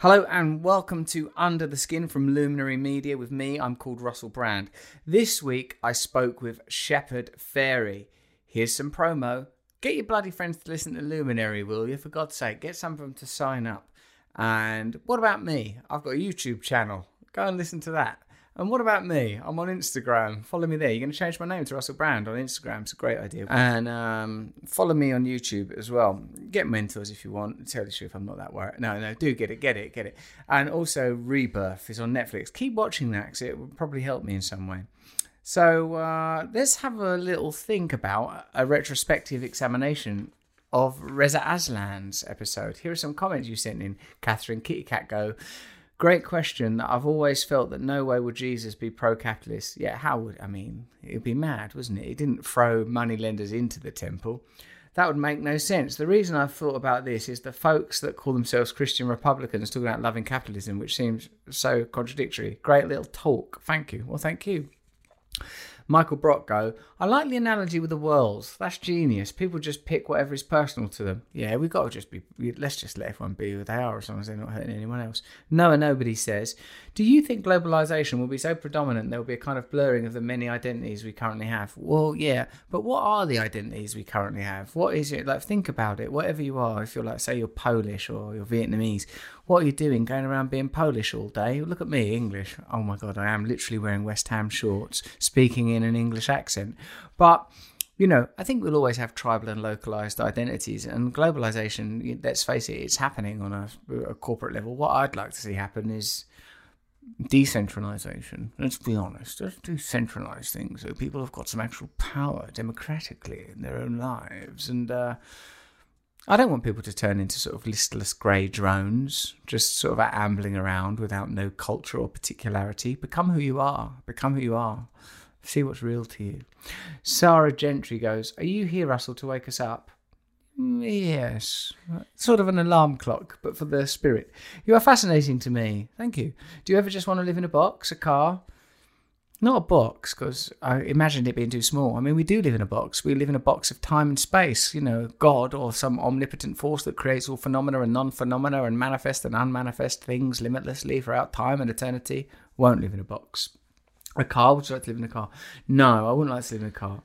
Hello and welcome to Under the Skin from Luminary Media with me. I'm called Russell Brand. This week I spoke with Shepard Fairey. Here's some promo. Get your bloody friends to listen to Luminary, will you? For God's sake, get some of them to sign up. And what about me? I've got a YouTube channel. Go and listen to that. And what about me? I'm on Instagram. Follow me there. You're going to change my name to Russell Brand on Instagram. It's a great idea. And um, follow me on YouTube as well. Get mentors if you want. Tell the truth, I'm not that worried. No, no, do get it, get it, get it. And also, Rebirth is on Netflix. Keep watching that because it will probably help me in some way. So uh, let's have a little think about a retrospective examination of Reza Aslan's episode. Here are some comments you sent in. Catherine Kitty Cat Go. Great question. I've always felt that no way would Jesus be pro capitalist. Yeah, how would, I mean, it'd be mad, wasn't it? He didn't throw moneylenders into the temple. That would make no sense. The reason I've thought about this is the folks that call themselves Christian Republicans talking about loving capitalism, which seems so contradictory. Great little talk. Thank you. Well, thank you. Michael Brock go, I like the analogy with the worlds. That's genius. People just pick whatever is personal to them. Yeah, we've got to just be, let's just let everyone be who they are as long as they're not hurting anyone else. Noah Nobody says, Do you think globalization will be so predominant there will be a kind of blurring of the many identities we currently have? Well, yeah, but what are the identities we currently have? What is it? Like, think about it. Whatever you are, if you're like, say, you're Polish or you're Vietnamese, what are you doing going around being Polish all day? Look at me, English. Oh my God, I am literally wearing West Ham shorts, speaking in an English accent. But you know, I think we'll always have tribal and localized identities, and globalization. Let's face it, it's happening on a, a corporate level. What I'd like to see happen is decentralization. Let's be honest. Let's decentralize things so people have got some actual power democratically in their own lives, and uh, I don't want people to turn into sort of listless grey drones, just sort of ambling around without no culture or particularity. Become who you are. Become who you are. See what's real to you. Sarah Gentry goes, Are you here, Russell, to wake us up? Yes. Sort of an alarm clock, but for the spirit. You are fascinating to me. Thank you. Do you ever just want to live in a box, a car? Not a box, because I imagined it being too small. I mean, we do live in a box. We live in a box of time and space. You know, God or some omnipotent force that creates all phenomena and non phenomena and manifest and unmanifest things limitlessly throughout time and eternity won't live in a box. A car? Would you like to live in a car? No, I wouldn't like to live in a car.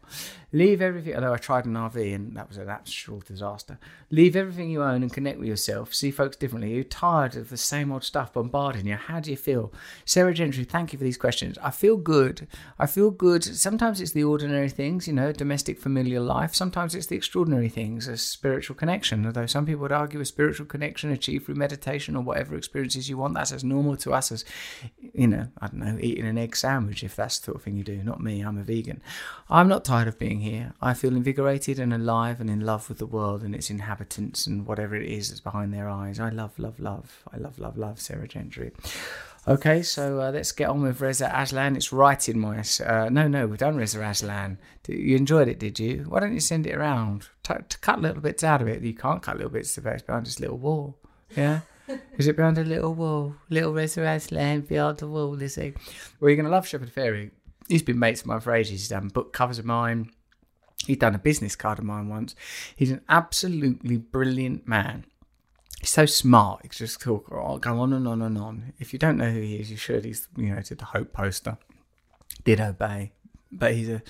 Leave everything, although I tried an RV and that was an absolute disaster. Leave everything you own and connect with yourself. See folks differently. You're tired of the same old stuff bombarding you. How do you feel? Sarah Gentry, thank you for these questions. I feel good. I feel good. Sometimes it's the ordinary things, you know, domestic familiar life. Sometimes it's the extraordinary things, a spiritual connection. Although some people would argue a spiritual connection achieved through meditation or whatever experiences you want, that's as normal to us as, you know, I don't know, eating an egg sandwich if that's the sort of thing you do. Not me, I'm a vegan. I'm not tired of being here. I feel invigorated and alive and in love with the world and its inhabitants and whatever it is that's behind their eyes. I love, love, love. I love, love, love Sarah Gentry. Okay, so uh, let's get on with Reza Aslan. It's right in my. Uh, no, no, we've done Reza Aslan. You enjoyed it, did you? Why don't you send it around? T- to cut little bits out of it. You can't cut little bits of it behind this little wall. Yeah? Is it behind a little wall? Little Reza Aslan behind the wall, is it? Well, you're going to love Shepard Fairey. He's been mates of mine for ages. He's done book covers of mine. He'd done a business card of mine once. He's an absolutely brilliant man. He's so smart. He just talk, oh, go on and on and on. If you don't know who he is, you should. He's, you know, did the Hope poster, did Obey. But he's a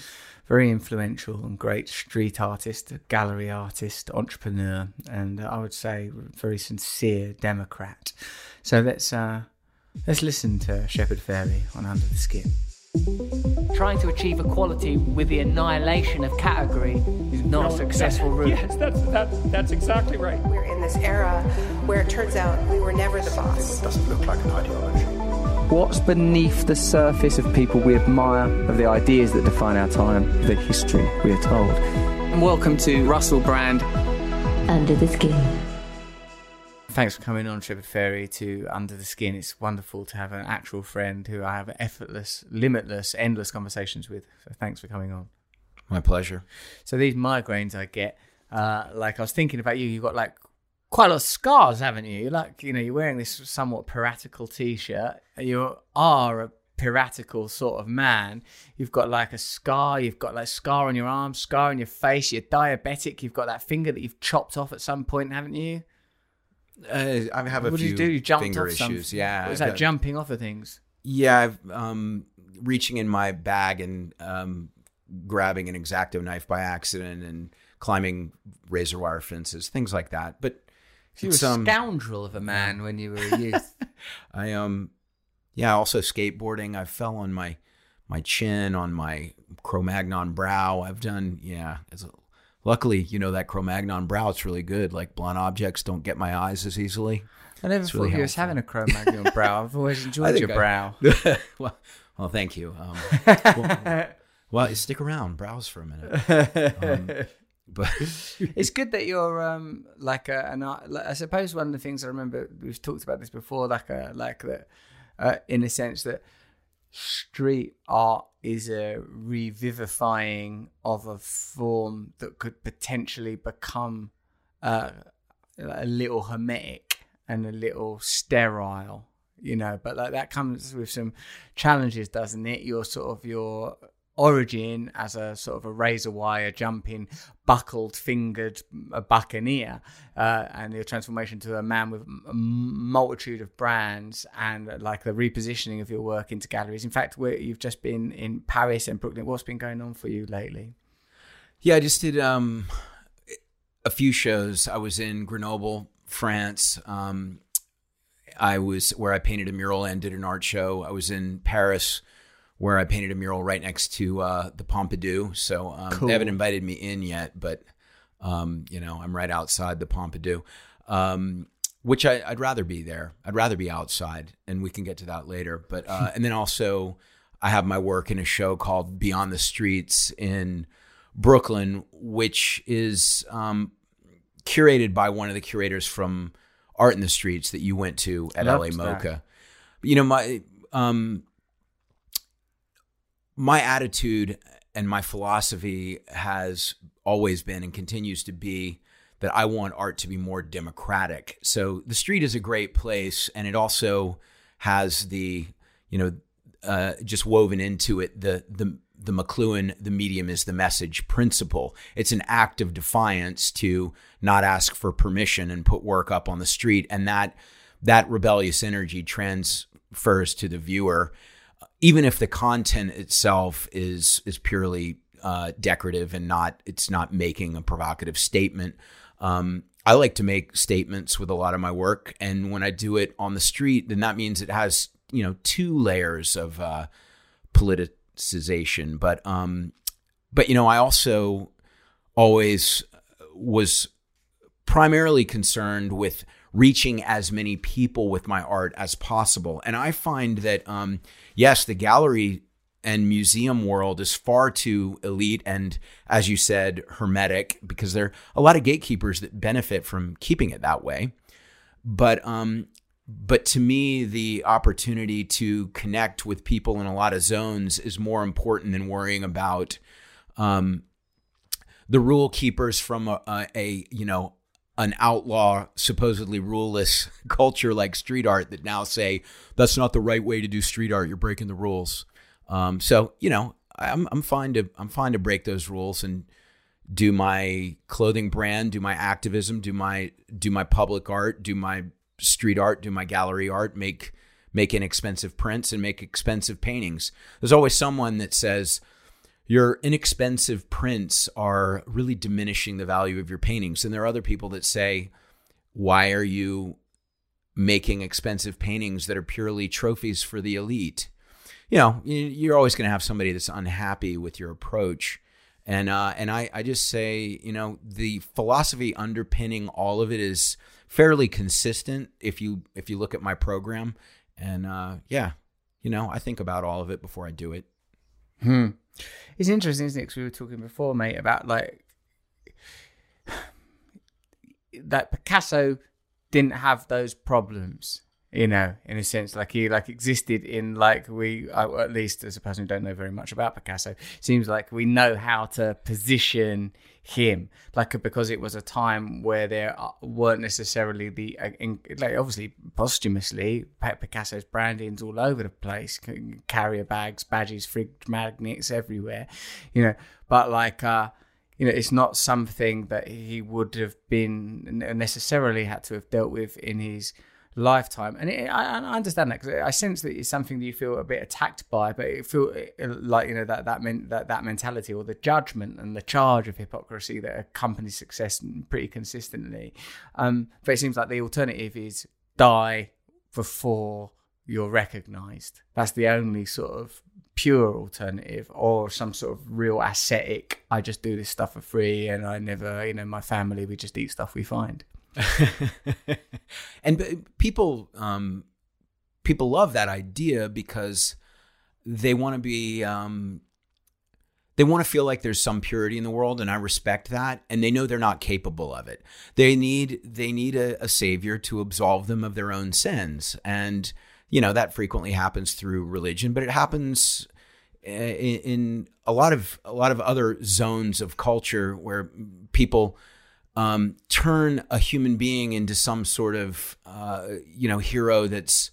very influential and great street artist, gallery artist, entrepreneur, and uh, I would say very sincere Democrat. So let's uh, let's listen to Shepard Fairey on Under the Skin. Trying to achieve equality with the annihilation of category is not a successful route. Yes, that's, that, that's exactly right. We're in this era where it turns out we were never the boss. It doesn't look like an ideology. What's beneath the surface of people we admire, of the ideas that define our time, the history we are told? And welcome to Russell Brand Under the Skin. Thanks for coming on, Shepard Fairey, to Under the Skin. It's wonderful to have an actual friend who I have effortless, limitless, endless conversations with. So thanks for coming on. My pleasure. So these migraines I get, uh, like I was thinking about you, you've got like quite a lot of scars, haven't you? You're like, you know, you're wearing this somewhat piratical t-shirt. You are a piratical sort of man. You've got like a scar. You've got like scar on your arm, scar on your face. You're diabetic. You've got that finger that you've chopped off at some point, haven't you? Uh, I have a what few did you do? You jumped finger off some- issues. Yeah, What was that got- jumping off of things? Yeah, I've, um, reaching in my bag and um, grabbing an exacto knife by accident and climbing razor wire fences, things like that. But You were a um, scoundrel of a man when you were a youth. I um yeah, also skateboarding. I fell on my my chin, on my Cro-Magnon brow. I've done yeah. It's a, luckily, you know that Cro-Magnon brow. It's really good. Like blunt objects don't get my eyes as easily. I never It's thought really you was having a Cro-Magnon brow. I've always enjoyed your I- brow. well, well, thank you. Um, well, well, stick around, browse for a minute. Um, but it's good that you're um like a, an art. Like, I suppose one of the things I remember we've talked about this before, like a like that, uh, in a sense that street art is a revivifying of a form that could potentially become uh, a little hermetic and a little sterile you know but like that comes with some challenges doesn't it? Your sort of your origin as a sort of a razor wire jumping buckled fingered buccaneer uh, and your transformation to a man with a multitude of brands and uh, like the repositioning of your work into galleries in fact you've just been in paris and brooklyn what's been going on for you lately yeah, I just did um a few shows. I was in Grenoble, France. Um, I was where I painted a mural and did an art show. I was in Paris, where I painted a mural right next to uh, the Pompidou. So um, Cool. they haven't invited me in yet, but um, you know I'm right outside the Pompidou, um, which I, I'd rather be there. I'd rather be outside, and we can get to that later. But uh, and then also I have my work in a show called Beyond the Streets in Brooklyn, which is um, curated by one of the curators from Art in the Streets that you went to at Loved LA that. MOCA. You know, my um, my attitude and my philosophy has always been and continues to be that I want art to be more democratic. So the street is a great place, and it also has the you know uh, just woven into it the the the McLuhan the medium is the message principle. It's an act of defiance to not ask for permission and put work up on the street, and that that rebellious energy transfers to the viewer, even if the content itself is is purely uh, decorative and not it's not making a provocative statement. Um, I like to make statements with a lot of my work, and when I do it on the street, then that means it has you know two layers of uh, politicization. But um, but you know, I also always was primarily concerned with reaching as many people with my art as possible. And I find that, um, yes, the gallery and museum world is far too elite and, as you said, hermetic because there are a lot of gatekeepers that benefit from keeping it that way. But um, but to me, the opportunity to connect with people in a lot of zones is more important than worrying about um, the rule keepers from a, a, a you know an outlaw supposedly ruleless culture like street art that now say that's not the right way to do street art. You're breaking the rules. Um, so you know I'm, I'm fine to i'm fine to break those rules and do my clothing brand do my activism do my do my public art do my street art do my gallery art make make inexpensive prints and make expensive paintings. There's always someone that says your inexpensive prints are really diminishing the value of your paintings. And there are other people that say, why are you making expensive paintings that are purely trophies for the elite? You know, you- you're always going to have somebody that's unhappy with your approach. And uh, and I, I just say, you know, the philosophy underpinning all of it is fairly consistent if you if you look at my program. And uh, yeah, you know, I think about all of it before I do it. Hmm. It's interesting, isn't it? Because we were talking before, mate, about like that Picasso didn't have those problems, you know, in a sense, like he like existed in like we, uh, at least as a person who don't know very much about Picasso, seems like we know how to position him, like because it was a time where there uh, weren't necessarily the uh, like obviously posthumously Picasso's branding's all over the place, carrier bags, badges, fridge magnets everywhere, you know, but like uh you know, it's not something that he would have been necessarily had to have dealt with in his lifetime. And it, I, I, understand that because I sense that it's something that you feel a bit attacked by, but it feel like you know that that meant that that mentality or the judgment and the charge of hypocrisy that accompanies success pretty consistently. Um, but it seems like the alternative is die before you're recognized. That's the only sort of pure alternative or some sort of real ascetic i just do this stuff for free and i never you know my family we just eat stuff we find and people um, people love that idea because they want to be um, they want to feel like there's some purity in the world and i respect that and they know they're not capable of it. They need they need a, a savior to absolve them of their own sins and you know that frequently happens through religion but it happens in, in a lot of a lot of other zones of culture where people um, turn a human being into some sort of uh, you know hero that's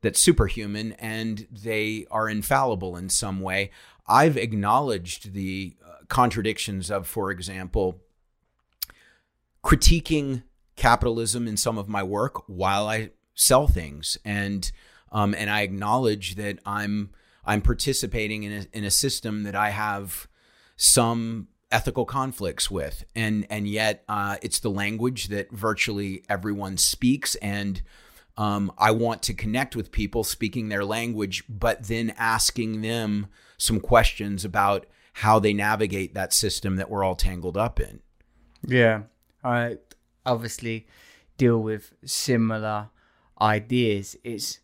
that's superhuman and they are infallible in some way. I've acknowledged the uh, contradictions of, for example, critiquing capitalism in some of my work while I sell things, and um, and I acknowledge that I'm I'm participating in a, in a system that I have some ethical conflicts with, and and yet uh, it's the language that virtually everyone speaks, and um, I want to connect with people speaking their language, but then asking them some questions about how they navigate that system that we're all tangled up in. Yeah, I obviously deal with similar ideas. It's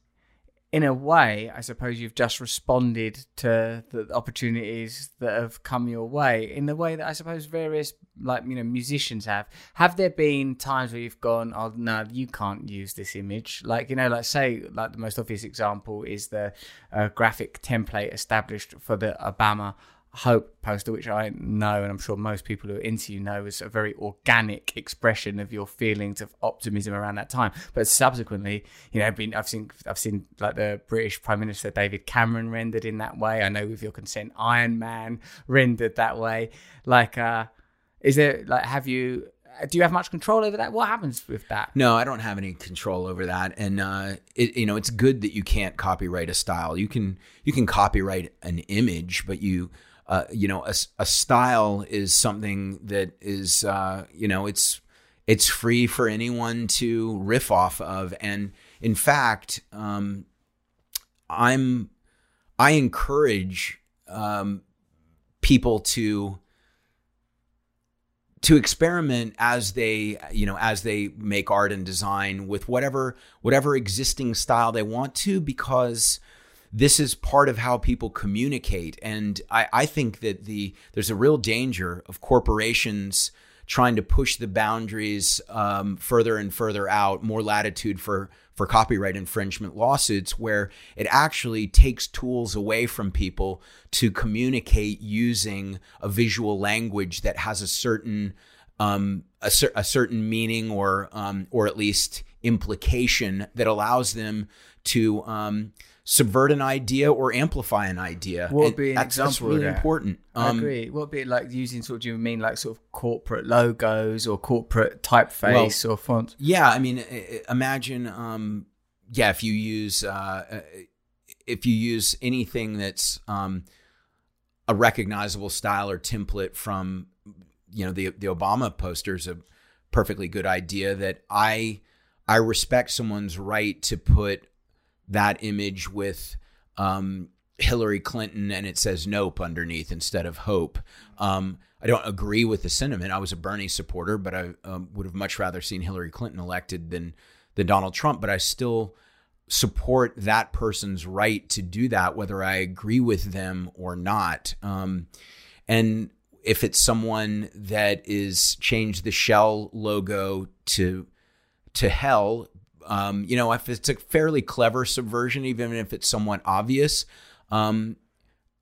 in a way, I suppose you've just responded to the opportunities that have come your way in the way that I suppose various like you know musicians have. Have there been times where you've gone, "Oh no, you can't use this image"? Like you know, like say, like the most obvious example is the uh, graphic template established for the Obama Hope poster, which I know, and I'm sure most people who are into you know, is a very organic expression of your feelings of optimism around that time. But subsequently, you know, I've been, I've seen, I've seen like the British Prime Minister David Cameron rendered in that way. I know, with your consent, Iron Man rendered that way. Like, uh, is there like, have you? Do you have much control over that? What happens with that? No, I don't have any control over that, and uh, it, you know it's good that you can't copyright a style. You can you can copyright an image, but you uh, you know, a, a, style is something that is, uh, you know, it's it's free for anyone to riff off of, and in fact, um, I'm I encourage um, people to to experiment as they you know as they make art and design with whatever whatever existing style they want to because this is part of how people communicate. And I, I think that the there's a real danger of corporations trying to push the boundaries um, further and further out, more latitude for for copyright infringement lawsuits, where it actually takes tools away from people to communicate using a visual language that has a certain um, a, cer- a, certain meaning or um, or at least implication that allows them to um, subvert an idea or amplify an idea. What would be an that's, example? That's really important. Um, I agree. What would be like using sort of? Do you mean like sort of corporate logos or corporate typeface well, or font? Yeah, I mean, imagine. Um, yeah, if you use uh, uh, if you use anything that's um, a recognizable style or template from you know the the Obama posters, is a perfectly good idea that I I respect someone's right to put that image with um, Hillary Clinton and it says nope underneath instead of hope. Um, I don't agree with the sentiment. I was a Bernie supporter, but I um, would have much rather seen Hillary Clinton elected than than Donald Trump. But I still support that person's right to do that, whether I agree with them or not. Um, and if it's someone that is changed the shell logo to to hell um, you know, if it's a fairly clever subversion, even if it's somewhat obvious, um,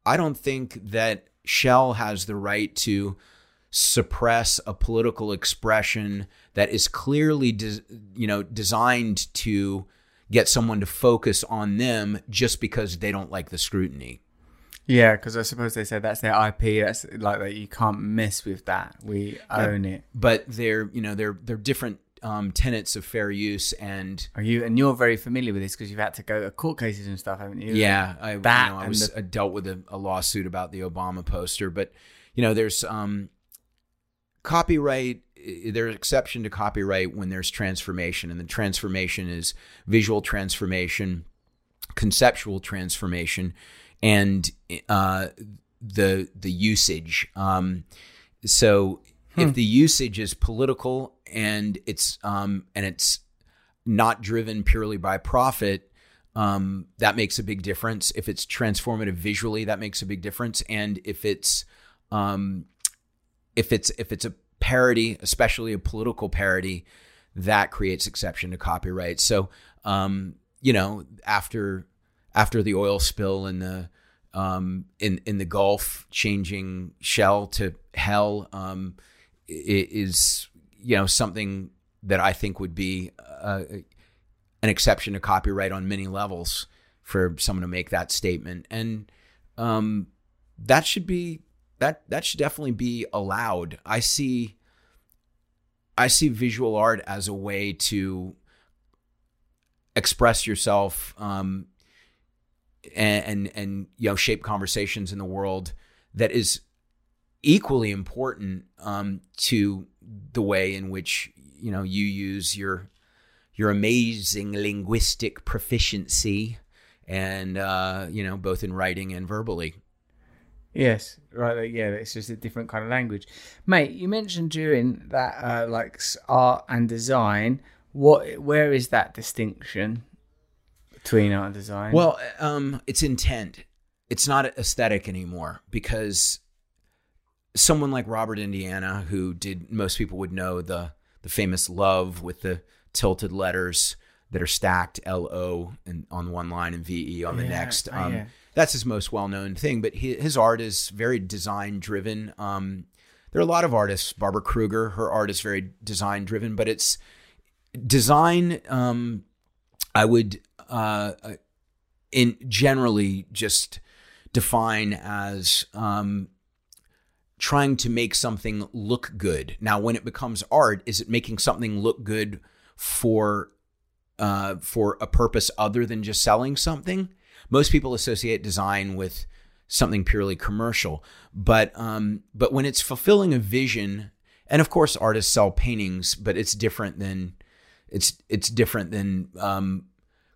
I don't think that Shell has the right to suppress a political expression that is clearly, de- you know, designed to get someone to focus on them just because they don't like the scrutiny. Yeah, because I suppose they said that's their IP. That's like that. You can't mess with that. We own it. But they're you know they're they're different um, tenets of fair use and Are you? And you're very familiar with this because you've had to go to court cases and stuff, haven't you? Yeah, I, you That know, I was the- I dealt with a, a lawsuit about the Obama poster, but you know, there's um, copyright. There's exception to copyright when there's transformation, and the transformation is visual transformation, conceptual transformation, and uh, the the usage. Um, so if the usage is political and it's um, and it's not driven purely by profit, um, that makes a big difference. If it's transformative visually, that makes a big difference. And if it's um, if it's if it's a parody, especially a political parody, that creates exception to copyright. So um, you know, after after the oil spill in the um, in in the Gulf, changing Shell to hell um, is you know something that I think would be uh, an exception to copyright on many levels for someone to make that statement, and um, that should be that that should definitely be allowed. I see I see visual art as a way to express yourself um, and, and and you know shape conversations in the world that is equally important um, to the way in which you know you use your your amazing linguistic proficiency and uh, you know both in writing and verbally Yes, right. Yeah, it's just a different kind of language, mate. You mentioned during that, uh, like art and design. What? Where is that distinction between art and design? Well, um, it's intent. It's not aesthetic anymore because someone like Robert Indiana, who did most people would know the the famous love with the tilted letters that are stacked L O and on one line and V E on the Yeah, next. oh, Um, yeah. That's his most well known thing. But his, his art is very design driven. Um, there are a lot of artists. Barbara Kruger, her art is very design driven, but it's design. Um, I would uh, in generally just define as um, trying to make something look good. Now, when it becomes art, is it making something look good for uh, for a purpose other than just selling something? Most people associate design with something purely commercial, but um, but when it's fulfilling a vision, and of course, artists sell paintings, but it's different than it's it's different than um,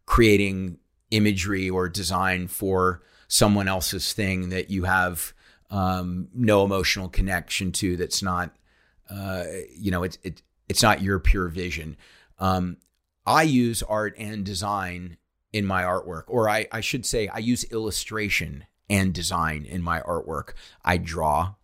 creating imagery or design for someone else's thing that you have um, no emotional connection to. That's not uh, you know it's it, it's not your pure vision. Um, I use art and design in my artwork, or I, I should say, I use illustration and design in my artwork. I draw,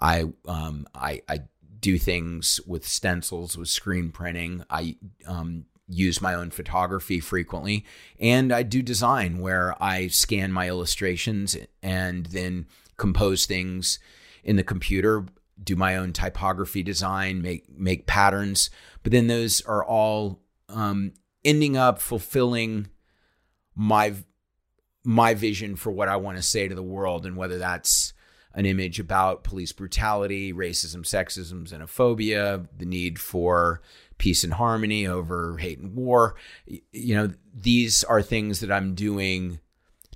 I um, I, I do things with stencils, with screen printing. I um, use my own photography frequently, and I do design where I scan my illustrations and then compose things in the computer. Do my own typography design, make make patterns, but then those are all um, ending up fulfilling my my vision for what I want to say to the world, and whether that's an image about police brutality, racism, sexism, xenophobia, the need for peace and harmony over hate and war. You know, these are things that I'm doing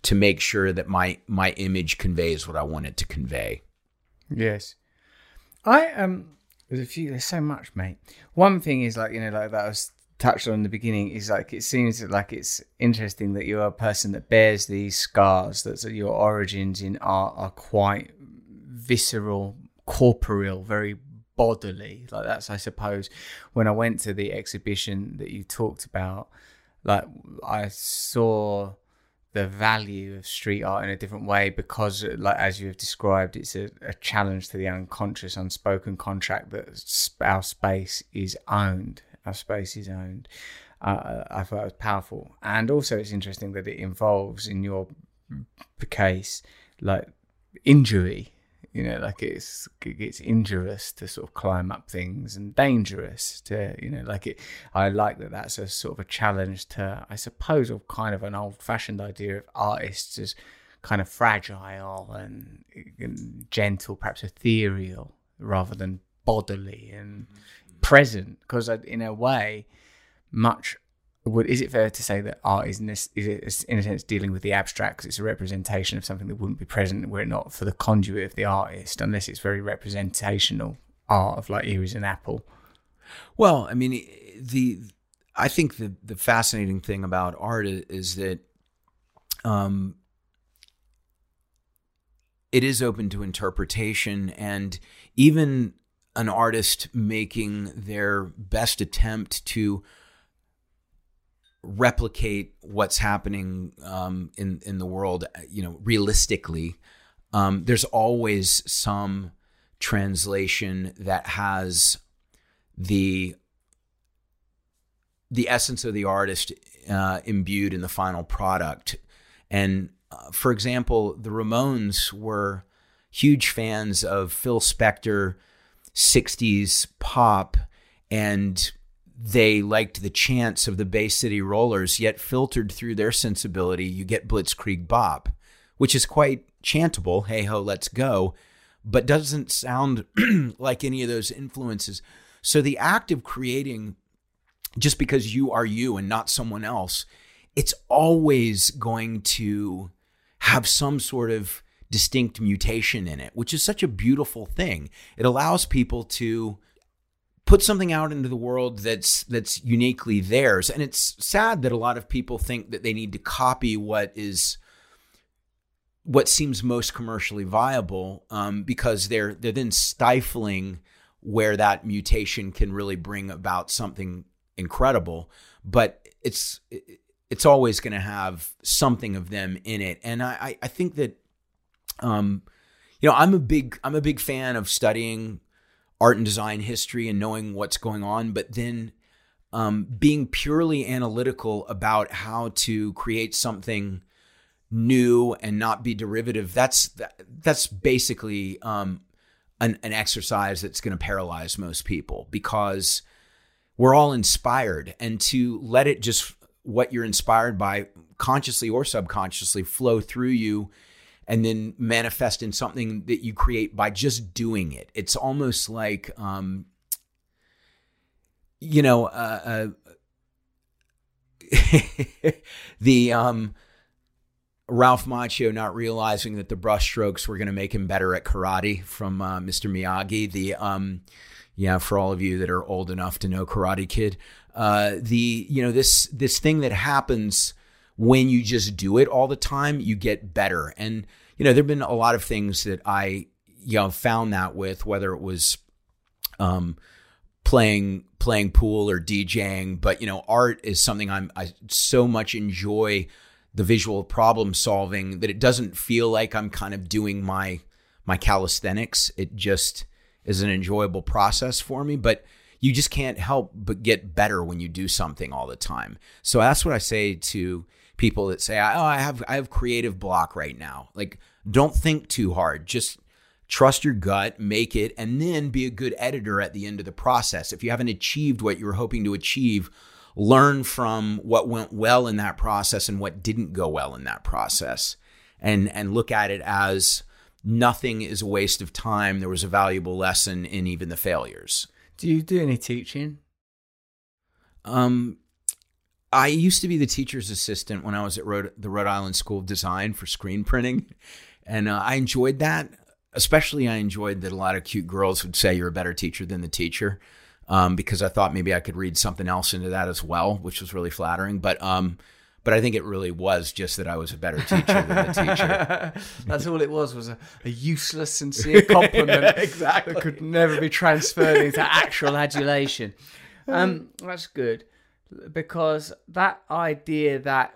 to make sure that my my image conveys what I want it to convey. Yes. I um there's a few there's so much, mate. One thing is like, you know, like that was touched on in the beginning is like it seems like it's interesting that you're a person that bears these scars, that your origins in art are quite visceral, corporeal, very bodily. Like that's I suppose when I went to the exhibition that you talked about, like I saw the value of street art in a different way because like as you have described it's a, a challenge to the unconscious unspoken contract that our space is owned. Our space is owned. Uh, i thought it was powerful. And also it's interesting that it involves in your case like injury you know like it's it's injurious to sort of climb up things and dangerous to you know like it i like that that's a sort of a challenge to i suppose of kind of an old fashioned idea of artists as kind of fragile and, and gentle, perhaps ethereal, rather than bodily and mm-hmm. present. Because in a way, much would is it fair to say that art is in, this, is in a sense dealing with the abstract because it's a representation of something that wouldn't be present were it not for the conduit of the artist, unless it's very representational art of like here is an apple. Well, I mean, the I think the the fascinating thing about art is that um, it is open to interpretation, and even an artist making their best attempt to replicate what's happening um, in in the world, you know, realistically, um, there's always some translation that has the the essence of the artist uh, imbued in the final product. And uh, for example, the Ramones were huge fans of Phil Spector, 60s pop, and they liked the chants of the Bay City Rollers, yet filtered through their sensibility, you get Blitzkrieg Bop, which is quite chantable, hey ho, let's go, but doesn't sound like any of those influences. So the act of creating, just because you are you and not someone else, it's always going to have some sort of distinct mutation in it, which is such a beautiful thing. It allows people to put something out into the world that's that's uniquely theirs. And it's sad that a lot of people think that they need to copy what is what seems most commercially viable um, because they're they're then stifling where that mutation can really bring about something incredible. But it's it's always going to have something of them in it. And i i think that um you know i'm a big i'm a big fan of studying art and design history and knowing what's going on, but then um, being purely analytical about how to create something new and not be derivative. That's that, that's basically um, an, an exercise that's going to paralyze most people because we're all inspired, and to let it just what you're inspired by, consciously or subconsciously, flow through you and then manifest in something that you create by just doing it. It's almost like, um, you know, uh, uh, the um, Ralph Macchio not realizing that the brushstrokes were going to make him better at karate from uh, Mr. Miyagi. The um, yeah, for all of you that are old enough to know Karate Kid, uh, the you know this this thing that happens when you just do it all the time, you get better. And, you know, there have been a lot of things that I, you know, found that with, whether it was um, playing playing pool or DJing, but you know, art is something I'm I so much enjoy the visual problem solving that it doesn't feel like I'm kind of doing my my calisthenics. It just is an enjoyable process for me, but you just can't help but get better when you do something all the time. So that's what I say to people that say, "Oh, I have I have creative block right now." Like, don't think too hard. Just trust your gut, make it, and then be a good editor at the end of the process. If you haven't achieved what you were hoping to achieve, learn from what went well in that process and what didn't go well in that process. And and look at it as nothing is a waste of time. There was a valuable lesson in even the failures. Do you do any teaching? Um, I used to be the teacher's assistant when I was at Rhode, the Rhode Island School of Design for screen printing, and uh, I enjoyed that. Especially, I enjoyed that a lot of cute girls would say you're a better teacher than the teacher, um, because I thought maybe I could read something else into that as well, which was really flattering. But um, but I think it really was just that I was a better teacher than the teacher. That's all it was was a, a useless, sincere compliment exactly. that could never be transferred into actual adulation. Um, that's good because that idea that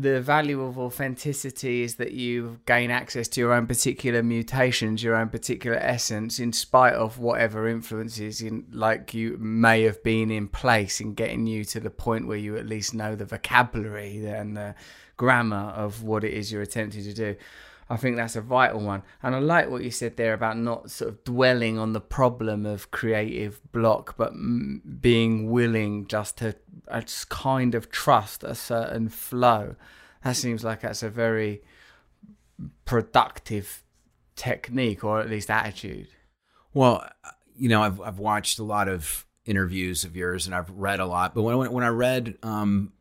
the value of authenticity is that you gain access to your own particular mutations, your own particular essence, in spite of whatever influences in like you may have been in place in getting you to the point where you at least know the vocabulary and the grammar of what it is you're attempting to do. I think that's a vital one. And I like what you said there about not sort of dwelling on the problem of creative block, but m- being willing just to uh, just kind of trust a certain flow. That seems like that's a very productive technique or at least attitude. Well, you know, I've I've watched a lot of interviews of yours and I've read a lot, but when when I read um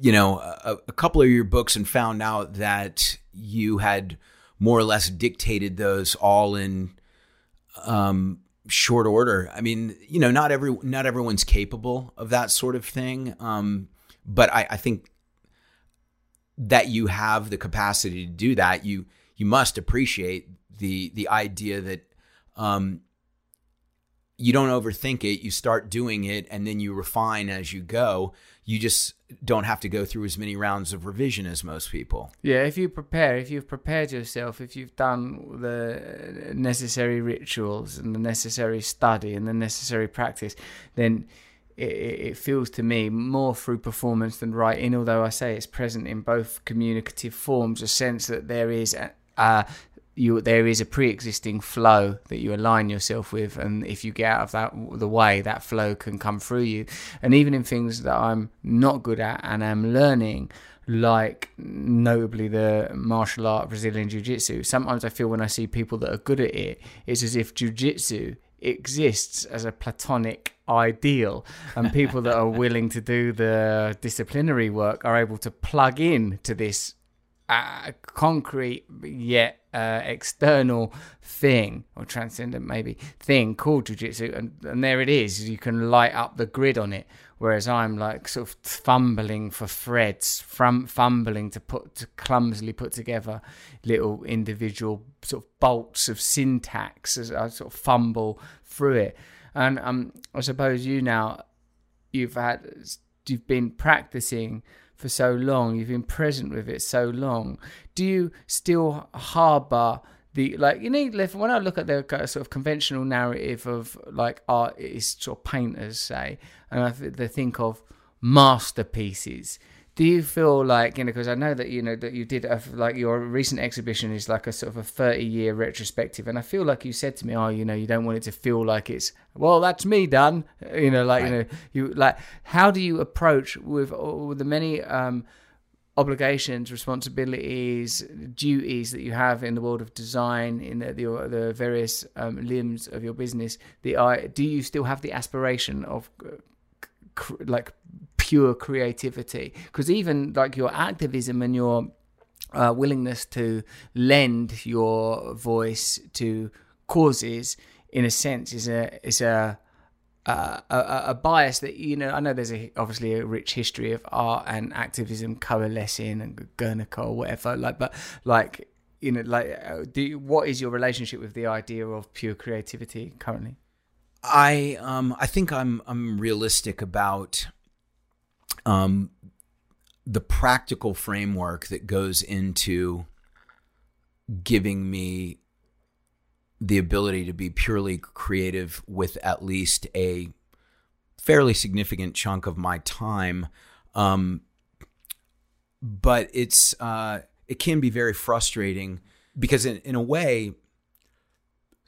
you know, a, a couple of your books and found out that you had more or less dictated those all in um, short order. I mean, you know, not every not everyone's capable of that sort of thing, um, but I, I think that you have the capacity to do that. You you must appreciate the the idea that um, you don't overthink it. You start doing it, and then you refine as you go. You just don't have to go through as many rounds of revision as most people. Yeah, if you prepare, if you've prepared yourself, if you've done the necessary rituals and the necessary study and the necessary practice, then it, it feels to me more through performance than writing. Although I say it's present in both communicative forms, a sense that there is a, a you there is a pre-existing flow that you align yourself with and if you get out of that the way that flow can come through you. And even in things that I'm not good at and I'm learning like notably the martial art Brazilian jiu-jitsu sometimes I feel when I see people that are good at it it's as if jiu-jitsu exists as a platonic ideal and people that are willing to do the disciplinary work are able to plug in to this uh, concrete yet uh, external thing or transcendent maybe thing called jiu-jitsu and, and there it is. You can light up the grid on it. Whereas i'm like sort of fumbling for threads from fumbling to put to clumsily put together little individual sort of bolts of syntax as i sort of fumble through it. And um i suppose you now you've had you've been practicing for so long, you've been present with it so long, do you still harbor the like you know when I look at the sort of conventional narrative of like art is sort of painters say, and I they think of masterpieces do you feel like you know because i know that you know that you did a, like your recent exhibition is like a sort of a 30 year retrospective and i feel like you said to me oh you know you don't want it to feel like it's well that's me done you know like right. you know you like how do you approach with, with the many um obligations, responsibilities, duties that you have in the world of design, in the the, the various um, limbs of your business, the I do you still have the aspiration of uh, cr- like pure creativity. Because even like your activism and your uh, willingness to lend your voice to causes in a sense is a is a uh, a, a, bias that you know I know there's a, obviously a rich history of art and activism coalescing and Guernica or whatever like but like you know like uh, do you, what is your relationship with the idea of pure creativity currently? I um I think I'm I'm realistic about um, the practical framework that goes into giving me the ability to be purely creative with at least a fairly significant chunk of my time. Um, but it's uh, it can be very frustrating because in, in a way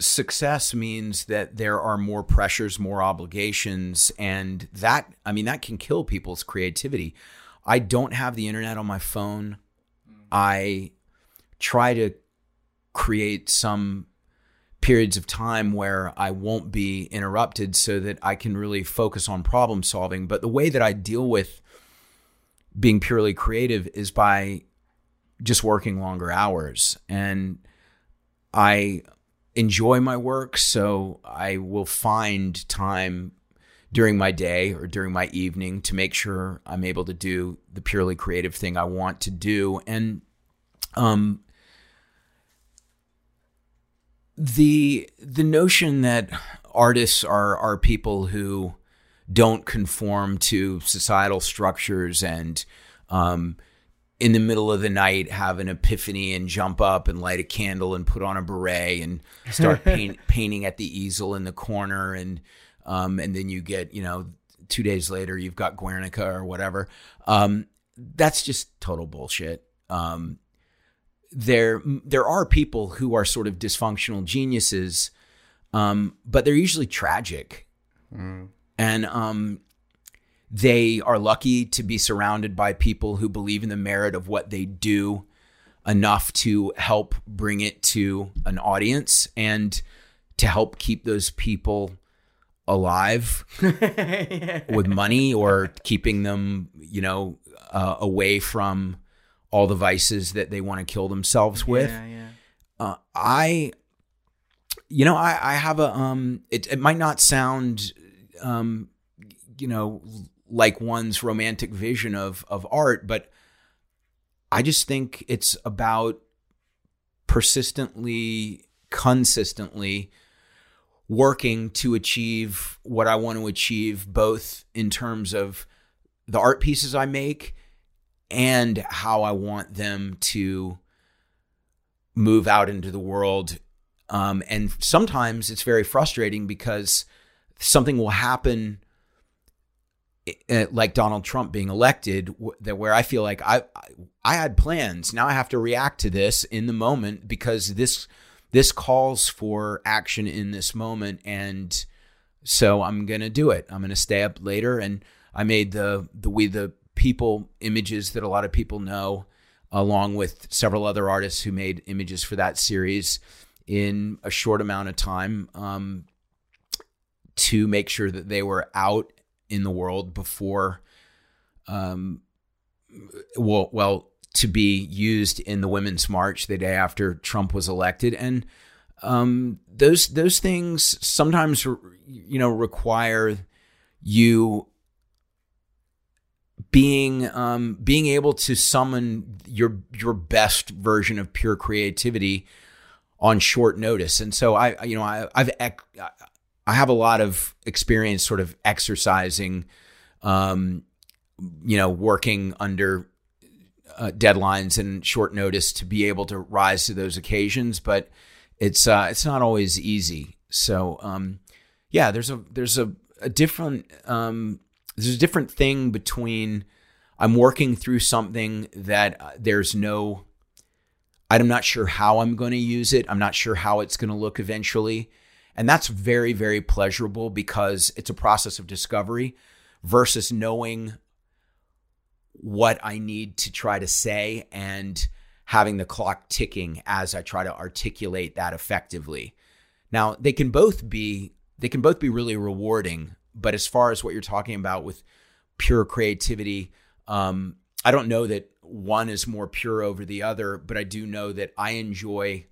success means that there are more pressures, more obligations, and that I mean that can kill people's creativity. I don't have the internet on my phone. I try to create some periods of time where I won't be interrupted so that I can really focus on problem solving. But the way that I deal with being purely creative is by just working longer hours. And I enjoy my work, so I will find time during my day or during my evening to make sure I'm able to do the purely creative thing I want to do. And um, the the notion that artists are are people who don't conform to societal structures and um, in the middle of the night have an epiphany and jump up and light a candle and put on a beret and start paint, painting at the easel in the corner and um, and then you get you know two days later you've got Guernica or whatever. Um, that's just total bullshit. Um, there there are people who are sort of dysfunctional geniuses, um, but they're usually tragic. Mm. And um, they are lucky to be surrounded by people who believe in the merit of what they do. enough to help bring it to an audience and to help keep those people alive with money or keeping them, you know, uh, away from all the vices that they want to kill themselves with. Yeah, yeah. Uh, I, you know, I, I have a, um, it, it might not sound, um, you know, like one's romantic vision of, of art, but I just think it's about persistently, consistently working to achieve what I want to achieve, both in terms of the art pieces I make and how I want them to move out into the world. Um, and sometimes it's very frustrating because something will happen like Donald Trump being elected, that where I feel like I I had plans. Now I have to react to this in the moment because this this calls for action in this moment, and so I'm gonna do it. I'm gonna stay up later, and I made the the we the people images that a lot of people know, along with several other artists who made images for that series in a short amount of time. Um, to make sure that they were out in the world before um well well to be used in the women's march the day after Trump was elected. And um those those things sometimes you know require you being um being able to summon your your best version of pure creativity on short notice. And so i you know i i've I have a lot of experience sort of exercising, um, you know, working under uh, deadlines and short notice to be able to rise to those occasions, but it's uh, it's not always easy. So um, yeah, there's a there's a, a different um, there's a different thing between I'm working through something that uh, there's no I'm not sure how I'm going to use it. I'm not sure how it's going to look eventually. And that's very, very pleasurable because it's a process of discovery versus knowing what I need to try to say and having the clock ticking as I try to articulate that effectively. Now, they can both be they can both be really rewarding, but as far as what you're talking about with pure creativity, um, I don't know that one is more pure over the other, but I do know that I enjoy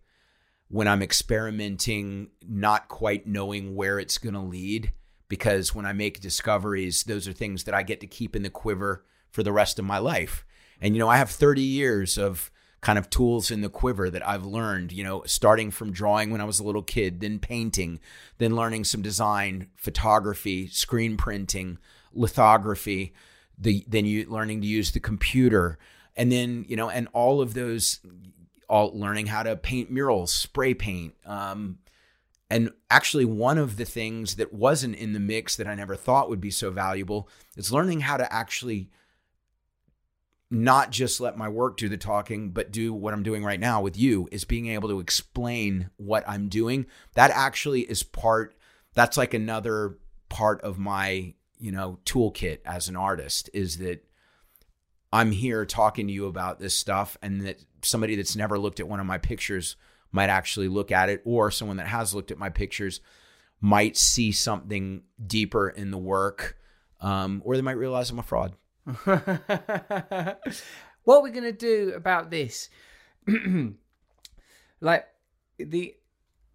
when I'm experimenting, not quite knowing where it's going to lead. Because when I make discoveries, those are things that I get to keep in the quiver for the rest of my life. And, you know, I have 30 years of kind of tools in the quiver that I've learned, you know, starting from drawing when I was a little kid, then painting, then learning some design, photography, screen printing, lithography, the, then you learning to use the computer. And then, you know, and all of those all learning how to paint murals, spray paint. Um, and actually, one of the things that wasn't in the mix that I never thought would be so valuable is learning how to actually not just let my work do the talking, but do what I'm doing right now with you is being able to explain what I'm doing. That actually is part, that's like another part of my, you know, toolkit as an artist is that I'm here talking to you about this stuff and that somebody that's never looked at one of my pictures might actually look at it, or someone that has looked at my pictures might see something deeper in the work, um, or they might realize I'm a fraud. what are we going to do about this? like the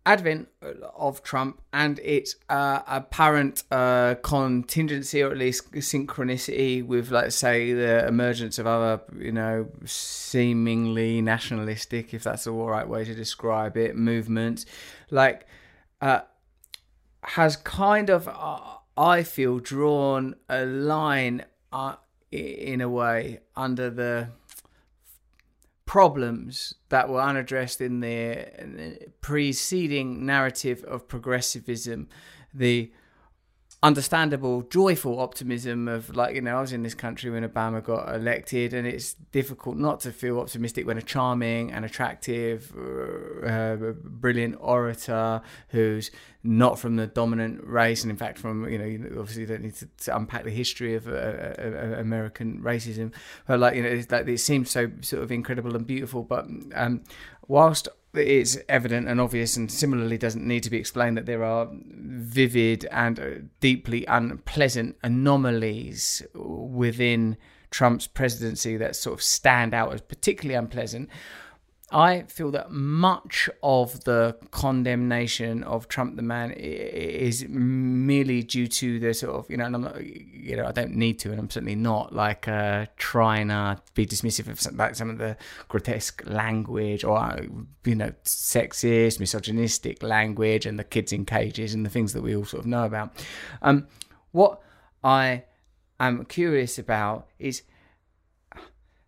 advent of Trump and its uh, apparent uh, contingency or at least synchronicity with, like, say, the emergence of other, you know, seemingly nationalistic, if that's the right way to describe it, movements, like, uh, has kind of, uh, I feel, drawn a line uh, in a way under the problems that were unaddressed in the preceding narrative of progressivism, the understandable, joyful optimism of like, you know, I was in this country when Obama got elected, and it's difficult not to feel optimistic when a charming and attractive, uh, brilliant orator who's not from the dominant race, and in fact, from you know, obviously, you don't need to, to unpack the history of uh, uh, American racism, but like you know, like it seems so sort of incredible and beautiful. But um, whilst it's evident and obvious, and similarly doesn't need to be explained that there are vivid and uh, deeply unpleasant anomalies within Trump's presidency that sort of stand out as particularly unpleasant. I feel that much of the condemnation of Trump the man is merely due to the sort of you know, and I'm not, you know, I don't need to, and I'm certainly not like uh, trying to be dismissive of some, like some of the grotesque language or you know, sexist, misogynistic language, and the kids in cages and the things that we all sort of know about. Um, what I am curious about is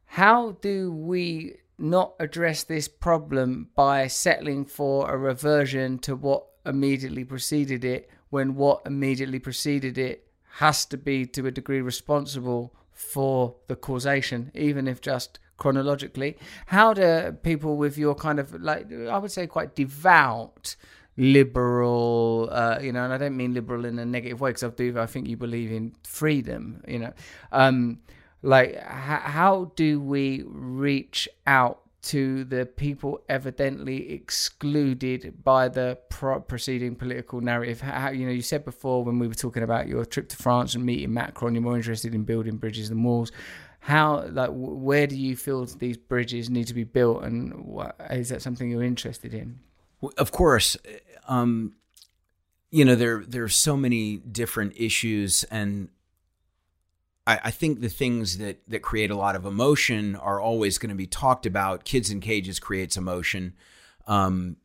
how do we not address this problem by settling for a reversion to what immediately preceded it when what immediately preceded it has to be to a degree responsible for the causation, even if just chronologically. How do people with your kind of like I would say quite devout liberal, uh, you know, and I don't mean liberal in a negative way because I do I think you believe in freedom, you know. Um, like, h- how do we reach out to the people evidently excluded by the pro- preceding political narrative? How, you know, you said before when we were talking about your trip to France and meeting Macron, you're more interested in building bridges than walls. How, like, where do you feel these bridges need to be built, and what, is that something you're interested in? Of course, um, you know there there are so many different issues, and I, I think the things that that create a lot of emotion are always going to be talked about. Kids in cages creates emotion. Um,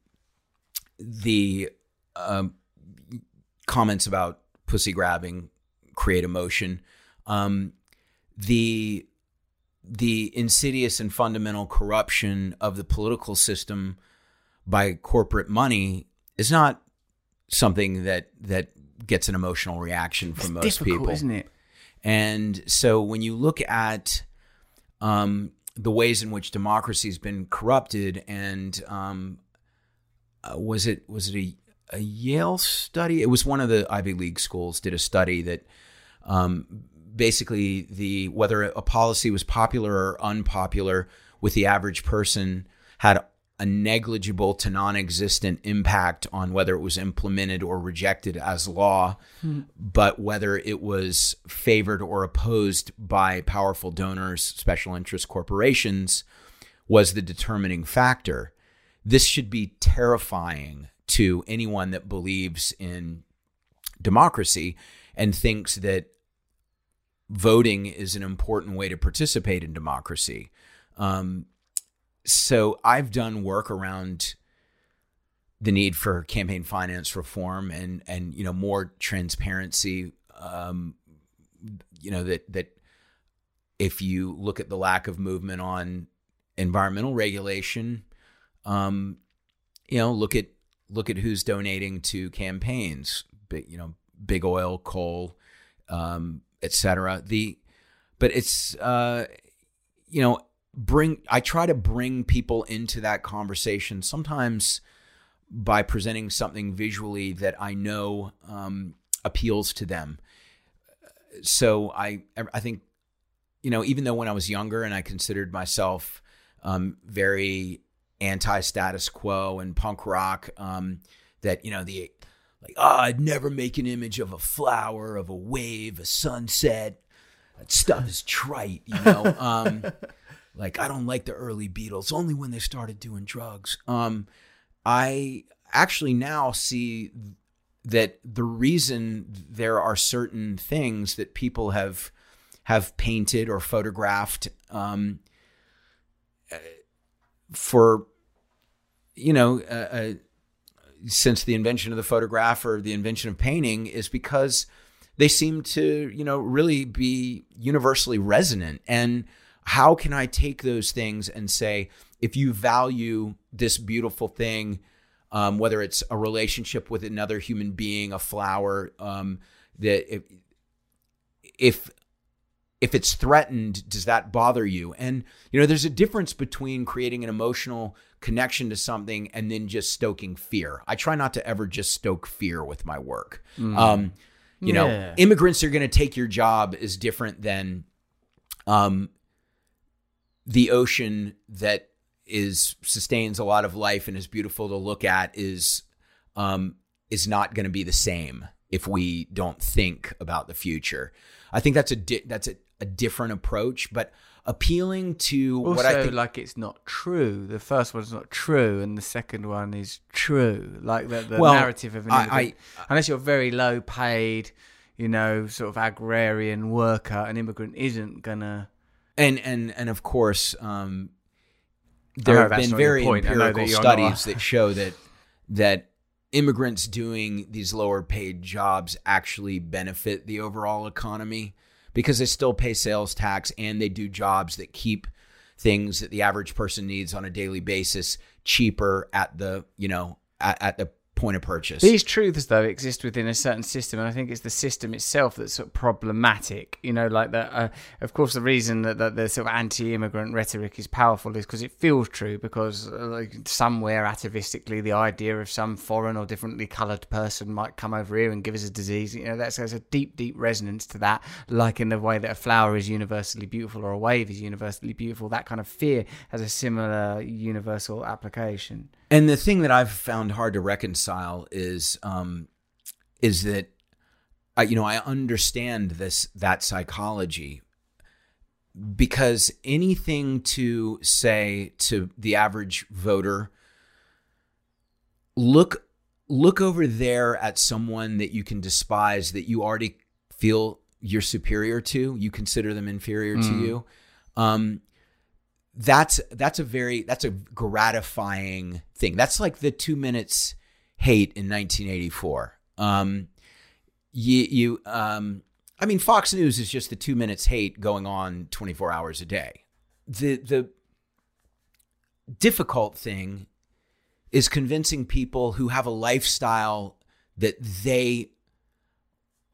the um, comments about pussy grabbing create emotion. Um, the the insidious and fundamental corruption of the political system by corporate money is not something that that gets an emotional reaction from it's most people, isn't it? And so when you look at um, the ways in which democracy has been corrupted, and um, uh, was it was it a, a, Yale study? It was one of the Ivy League schools did a study that um, basically the whether a policy was popular or unpopular with the average person had a negligible to non existent impact on whether it was implemented or rejected as law, hmm. but whether it was favored or opposed by powerful donors, special interest corporations, was the determining factor. This should be terrifying to anyone that believes in democracy and thinks that voting is an important way to participate in democracy. Um, so I've done work around the need for campaign finance reform and and you know more transparency. Um, you know that that if you look at the lack of movement on environmental regulation, um, you know look at look at who's donating to campaigns. Big you know big oil, coal, um, etc. The but it's uh, you know bring I try to bring people into that conversation sometimes by presenting something visually that I know um, appeals to them. So I I think you know even though when I was younger and I considered myself um, very anti status quo and punk rock um, that you know the like oh I'd never make an image of a flower of a wave a sunset that stuff is trite you know um, like I don't like the early Beatles only when they started doing drugs. Um, I actually now see that the reason there are certain things that people have have painted or photographed um, for you know uh, uh, since the invention of the photograph or the invention of painting is because they seem to you know really be universally resonant and how can I take those things and say, if you value this beautiful thing, um, whether it's a relationship with another human being, a flower, um, that if, if if it's threatened, does that bother you? And you know, there's a difference between creating an emotional connection to something and then just stoking fear. I try not to ever just stoke fear with my work. Um, you know, immigrants are going to take your job is different than um, the ocean that is sustains a lot of life and is beautiful to look at is um, is not going to be the same if we don't think about the future. I think that's a di- that's a, a different approach, but appealing to Also, what I think. like it's not true. The first one's not true, and the second one is true. Like the, the Well, narrative of an I- immigrant. unless you're very low paid, you know, sort of agrarian worker, an immigrant isn't gonna. And and and of course um there have been very point. I know empirical that you're not a- studies that show that that immigrants doing these lower paid jobs actually benefit the overall economy because they still pay sales tax and they do jobs that keep things that the average person needs on a daily basis cheaper at the you know at, at the point of purchase These truths, though, exist within a certain system, and I think it's the system itself that's sort of problematic. You know, like that. Uh, of course, the reason that, that the sort of anti-immigrant rhetoric is powerful is because it feels true. Because uh, like somewhere atavistically, the idea of some foreign or differently coloured person might come over here and give us a disease. You know, that's there's a deep, deep resonance to that. Like in the way that a flower is universally beautiful or a wave is universally beautiful, that kind of fear has a similar universal application. And the thing that I've found hard to reconcile is um, is that I, you know I understand this that psychology because anything to say to the average voter look look over there at someone that you can despise that you already feel you're superior to you consider them inferior to you. Um that's that's a very that's a gratifying thing. That's like the two minutes hate in 1984 um you you um i mean fox news is just the two minutes hate going on 24 hours a day. The the difficult thing is convincing people who have a lifestyle that they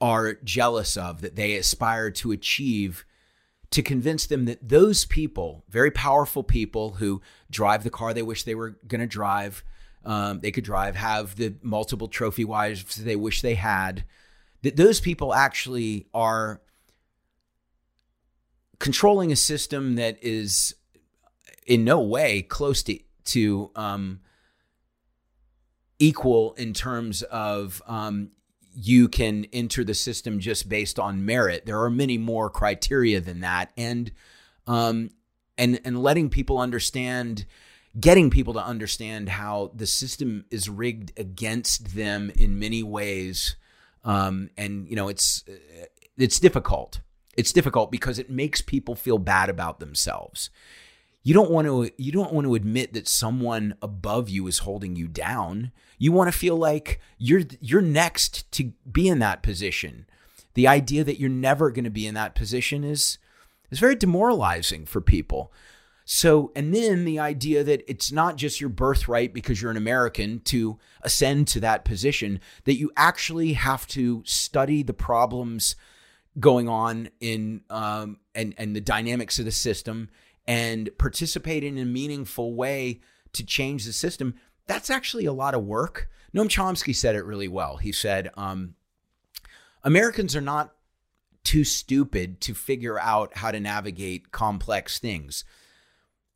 are jealous of, that they aspire to achieve, to convince them that those people, very powerful people who drive the car they wish they were going to drive, um, they could drive, have the multiple trophy wives they wish they had, that those people actually are controlling a system that is in no way close to to um, equal in terms of um, you can enter the system just based on merit. There are many more criteria than that, and um, and and letting people understand, getting people to understand how the system is rigged against them in many ways, um, and you know it's it's difficult. It's difficult because it makes people feel bad about themselves you don't want to you don't want to admit that someone above you is holding you down. You want to feel like you're you're next to be in that position. The idea that you're never going to be in that position is is very demoralizing for people. So and then the idea that it's not just your birthright because you're an american to ascend to that position that you actually have to study the problems going on in um, and and the dynamics of the system and participate in a meaningful way to change the system that's actually a lot of work. Noam chomsky said it really well. He said um, americans are not too stupid to figure out how to navigate complex things.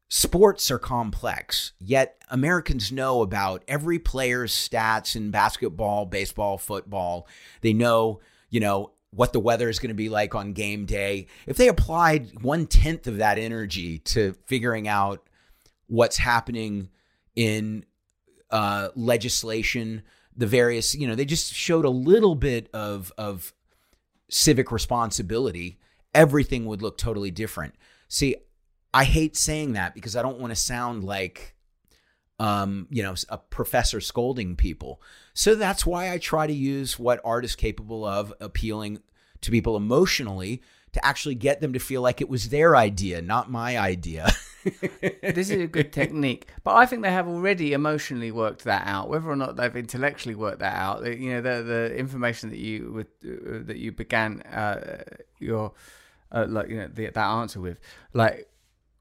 Sports are complex yet americans know about every player's stats in basketball baseball football. They know you know what the weather is going to be like on game day. If they applied one tenth of that energy to figuring out what's happening in uh, legislation, the various, you know, they just showed a little bit of of civic responsibility, everything would look totally different. See, I hate saying that because I don't want to sound like um, you know, a professor scolding people. So that's why I try to use what art is capable of appealing to people emotionally to actually get them to feel like it was their idea, not my idea. this is a good technique, but I think they have already emotionally worked that out. Whether or not they've intellectually worked that out, you know, the the information that you with uh, that you began uh, your uh, like you know the, that answer with like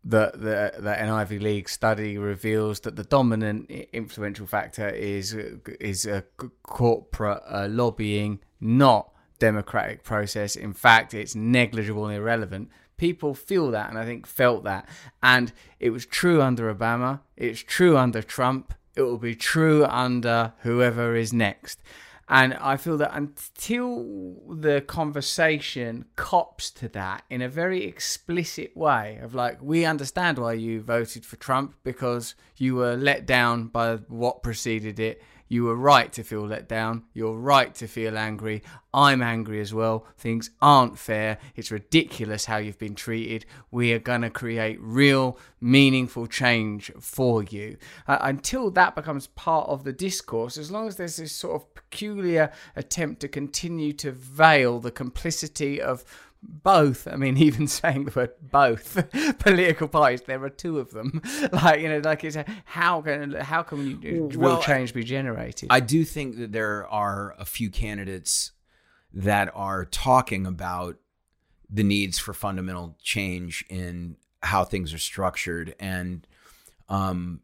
the the the an Ivy League study reveals that the dominant influential factor is is a corporate uh, lobbying, not democratic process. In fact, it's negligible and irrelevant. People feel that, and I think felt that, and it was true under Obama. It's true under Trump. It will be true under whoever is next. And I feel that until the conversation cops to that in a very explicit way of like, we understand why you voted for Trump because you were let down by what preceded it. You were right to feel let down. You're right to feel angry. I'm angry as well. Things aren't fair. It's ridiculous how you've been treated. We are going to create real, meaningful change for you. Uh, until that becomes part of the discourse, as long as there's this sort of peculiar attempt to continue to veil the complicity of both. I mean, even saying the word both political parties, there are two of them. Like you know, like it's a, how can how can you, real change be generated? I do think that there are a few candidates that are talking about the needs for fundamental change in how things are structured. And um,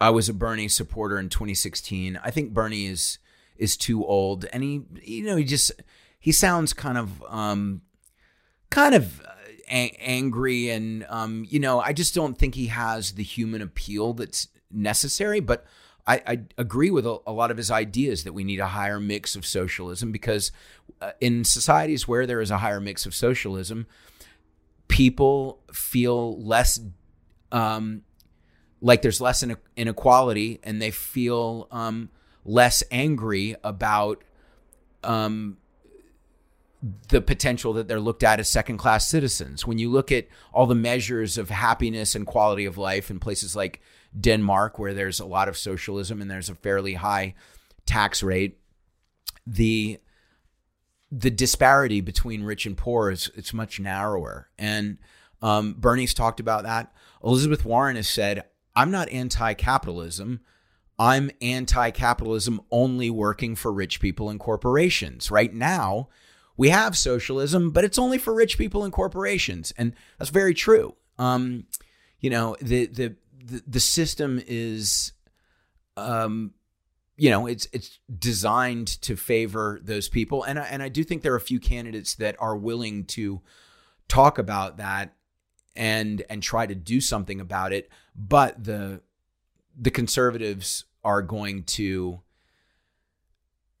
I was a Bernie supporter in 2016. I think Bernie is is too old, and he, you know, he just he sounds kind of um, kind of uh, a- angry, and um, you know, I just don't think he has the human appeal that's necessary. But I, I agree with a, a lot of his ideas that we need a higher mix of socialism because uh, in societies where there is a higher mix of socialism, people feel less um, like there's less ine- inequality and they feel um, less angry about um, the potential that they're looked at as second class citizens. When you look at all the measures of happiness and quality of life in places like Denmark, where there's a lot of socialism and there's a fairly high tax rate, the the disparity between rich and poor is it's much narrower. And um, Bernie's talked about that. Elizabeth Warren has said, "I'm not anti-capitalism. I'm anti-capitalism only working for rich people and corporations. Right now, we have socialism, but it's only for rich people and corporations, and that's very true. Um, you know, the the the, the system is." Um, you know it's it's designed to favor those people and I, and I do think there are a few candidates that are willing to talk about that and and try to do something about it but the the conservatives are going to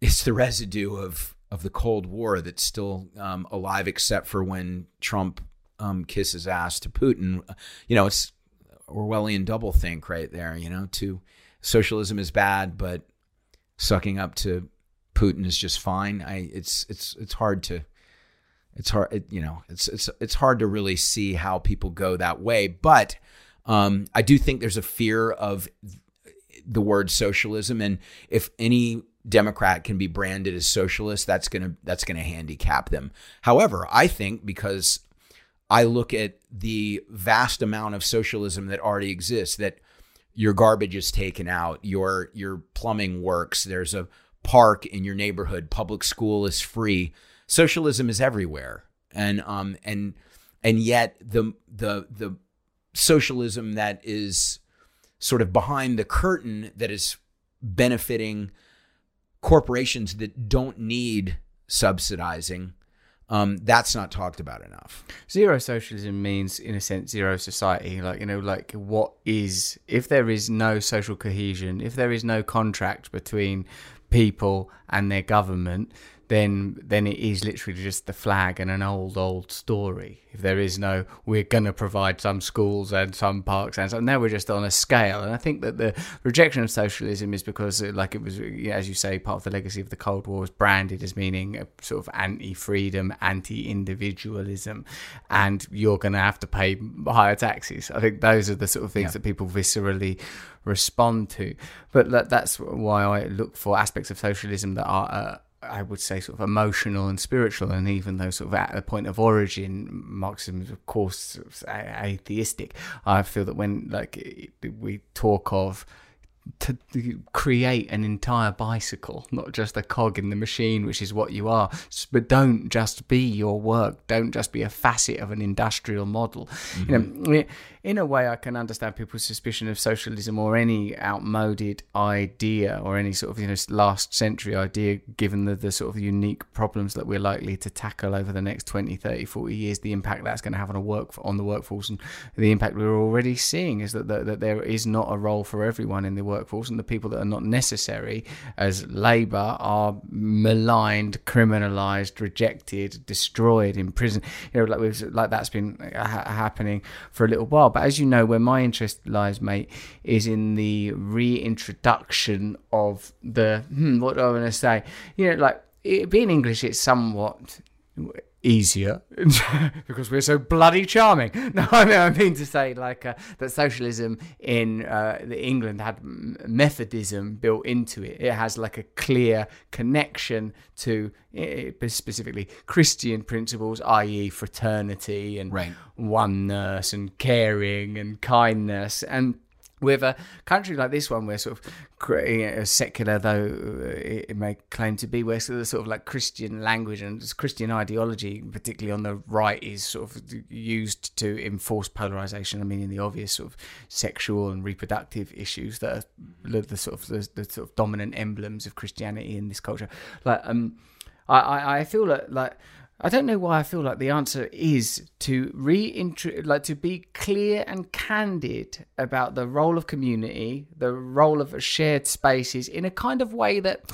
it's the residue of of the cold war that's still um, alive except for when Trump um, kisses ass to Putin you know it's Orwellian doublethink right there you know to socialism is bad but sucking up to Putin is just fine. I it's it's it's hard to it's hard it, you know it's it's it's hard to really see how people go that way. But um, I do think there's a fear of the word socialism, and if any Democrat can be branded as socialist, that's gonna that's gonna handicap them. However, I think because I look at the vast amount of socialism that already exists that your garbage is taken out, your your plumbing works, there's a park in your neighborhood, public school is free. Socialism is everywhere. And um and and yet the the the socialism that is sort of behind the curtain that is benefiting corporations that don't need subsidizing um, that's not talked about enough. Zero socialism means, in a sense, zero society. Like, you know, like what is, if there is no social cohesion, if there is no contract between people and their government, then then it is literally just the flag and an old old story. If there is no, we're going to provide some schools and some parks and so now we're just on a scale. And I think that the rejection of socialism is because, uh, like it was, as you say, part of the legacy of the Cold War was branded as meaning a sort of anti-freedom, anti-individualism, and you're going to have to pay higher taxes. I think those are the sort of things that people viscerally respond to. But that's why I look for aspects of socialism that are. Uh, I would say sort of emotional and spiritual, and even though sort of at the point of origin, Marxism is of course sort of atheistic. I feel that when like we talk of to create an entire bicycle, not just a cog in the machine, which is what you are. But don't just be your work. Don't just be a facet of an industrial model. Mm-hmm. You know, in a way, I can understand people's suspicion of socialism or any outmoded idea or any sort of you know last century idea, given the, the sort of unique problems that we're likely to tackle over the next 20, 30, 40 years, the impact that's going to have on a work on the workforce, and the impact we're already seeing is that, that, there is not a role for everyone in the workforce, and the people that are not necessary as labour are maligned, criminalised, rejected, destroyed, imprisoned. You know, like, like that's been uh, ha- happening for a little while. But as you know, where my interest lies, mate, is in the reintroduction of the hmm, what do I want to say? You know, like it, being English, it's somewhat easier because we're so bloody charming. No, I mean, I mean to say like uh, that socialism in uh, England had Methodism built into it. It has like a clear connection to uh, specifically Christian principles, i.e., fraternity and right. oneness and caring and kindness and with a country like this one, we're sort of creating a secular, though it may claim to be, where sort of, like Christian language and Christian ideology, particularly on the right, is sort of used to enforce polarization. I mean, in the obvious sort of sexual and reproductive issues that are the, sort of the, the, sort of dominant emblems of Christianity in this culture. Like, um, I I feel like like I don't know why I feel like the answer is to reintro like to be clear and candid about the role of community, the role of shared spaces in a kind of way that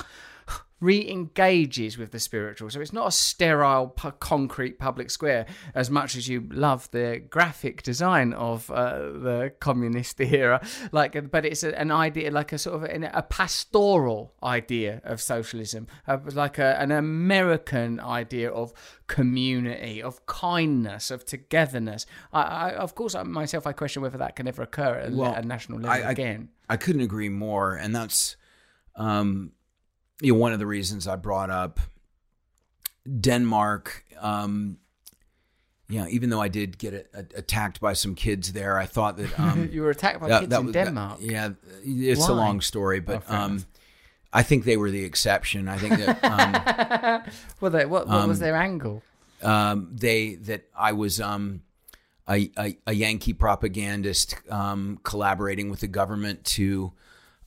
re-engages with the spiritual. So it's not a sterile pu- concrete public square as much as you love the graphic design of uh, the communist era. Like, but it's a, an idea, like a sort of a, a pastoral idea of socialism, uh, like a, an American idea of community, of kindness, of togetherness. I, I, of course, I, myself, I question whether that can ever occur at well, a national level I, again. I couldn't agree more, and that's. Um, you know, one of the reasons I brought up Denmark. Um, yeah, even though I did get a, a, attacked by some kids there, I thought that um, you were attacked by that, kids that in was, Denmark. That, yeah, it's Why? a long story, but oh, um, I think they were the exception. I think that. Um, well, they, what, what was um, their angle? Um, they that I was um, a, a, a Yankee propagandist collaborating with the government to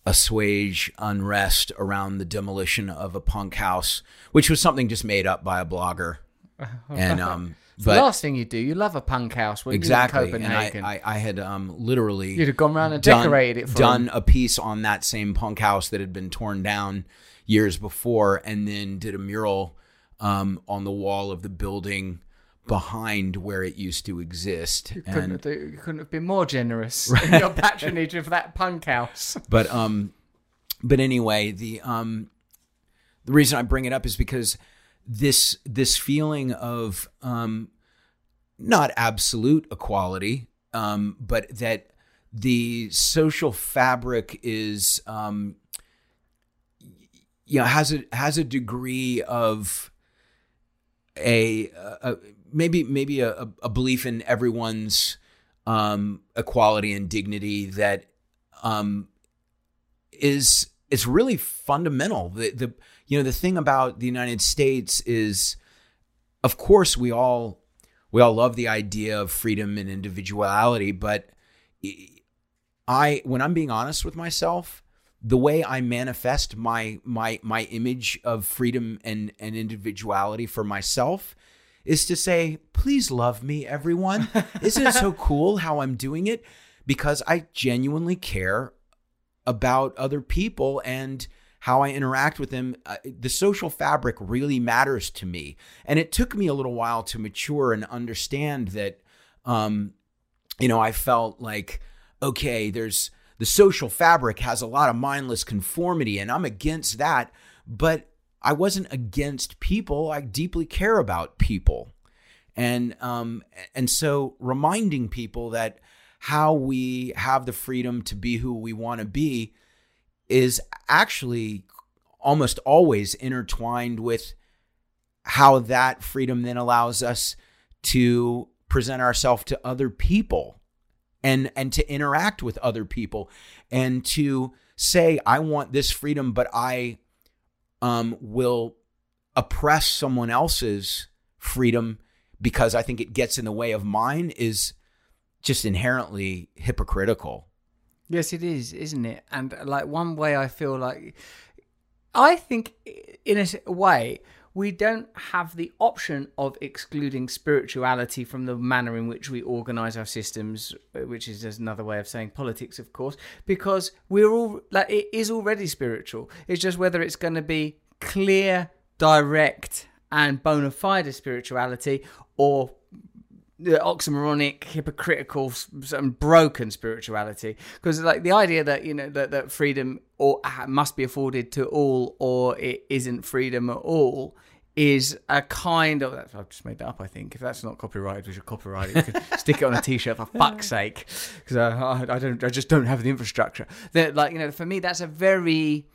assuage unrest around the demolition of a punk house, which was something just made up by a blogger. And um, but the last thing you do, you love a punk house. exactly, and I, I, I, had um, literally you'd have gone around and done, decorated it. done a piece on that same punk house that had been torn down years before, and then did a mural um, on the wall of the building behind where it used to exist. You couldn't, and, have, you couldn't have been more generous right. in your patronage of that punk house. But um, but anyway, the um, the reason I bring it up is because this this feeling of um, not absolute equality, um, but that the social fabric is um, you know has a has a degree of a, a maybe maybe a, a belief in everyone's um, equality and dignity that um, is is really fundamental. The, the you know the thing about the United States is, of course, we all we all love the idea of freedom and individuality, but I when I'm being honest with myself, the way I manifest my my my image of freedom and and individuality for myself is to say, please love me, everyone. Isn't it so cool how I'm doing it? Because I genuinely care about other people and how I interact with them. Uh, the social fabric really matters to me. And it took me a little while to mature and understand that, um, you know, I felt like, okay, there's the social fabric has a lot of mindless conformity, and I'm against that. But I wasn't against people. I deeply care about people. And um, and so reminding people that how we have the freedom to be who we want to be is actually almost always intertwined with how that freedom then allows us to present ourselves to other people and and to interact with other people and to say I want this freedom but I um will oppress someone else's freedom because I think it gets in the way of mine is just inherently hypocritical. Yes, it is, isn't it? And like one way I feel like I think in a way we don't have the option of excluding spirituality from the manner in which we organize our systems, uh, which is just another way of saying politics, of course, because we're all like it is already spiritual. It's just whether it's going to be clear, direct, and bona fide spirituality or the oxymoronic, hypocritical, and broken spirituality. Because like the idea that you know that, that freedom or uh, must be afforded to all, or it isn't freedom at all, is a kind of I've just made that up. I think if that's not copyrighted, we should copyright it. could stick it on a T-shirt for fuck's sake, because I, I, don't, I just don't have the infrastructure. That like you know, for me, that's a very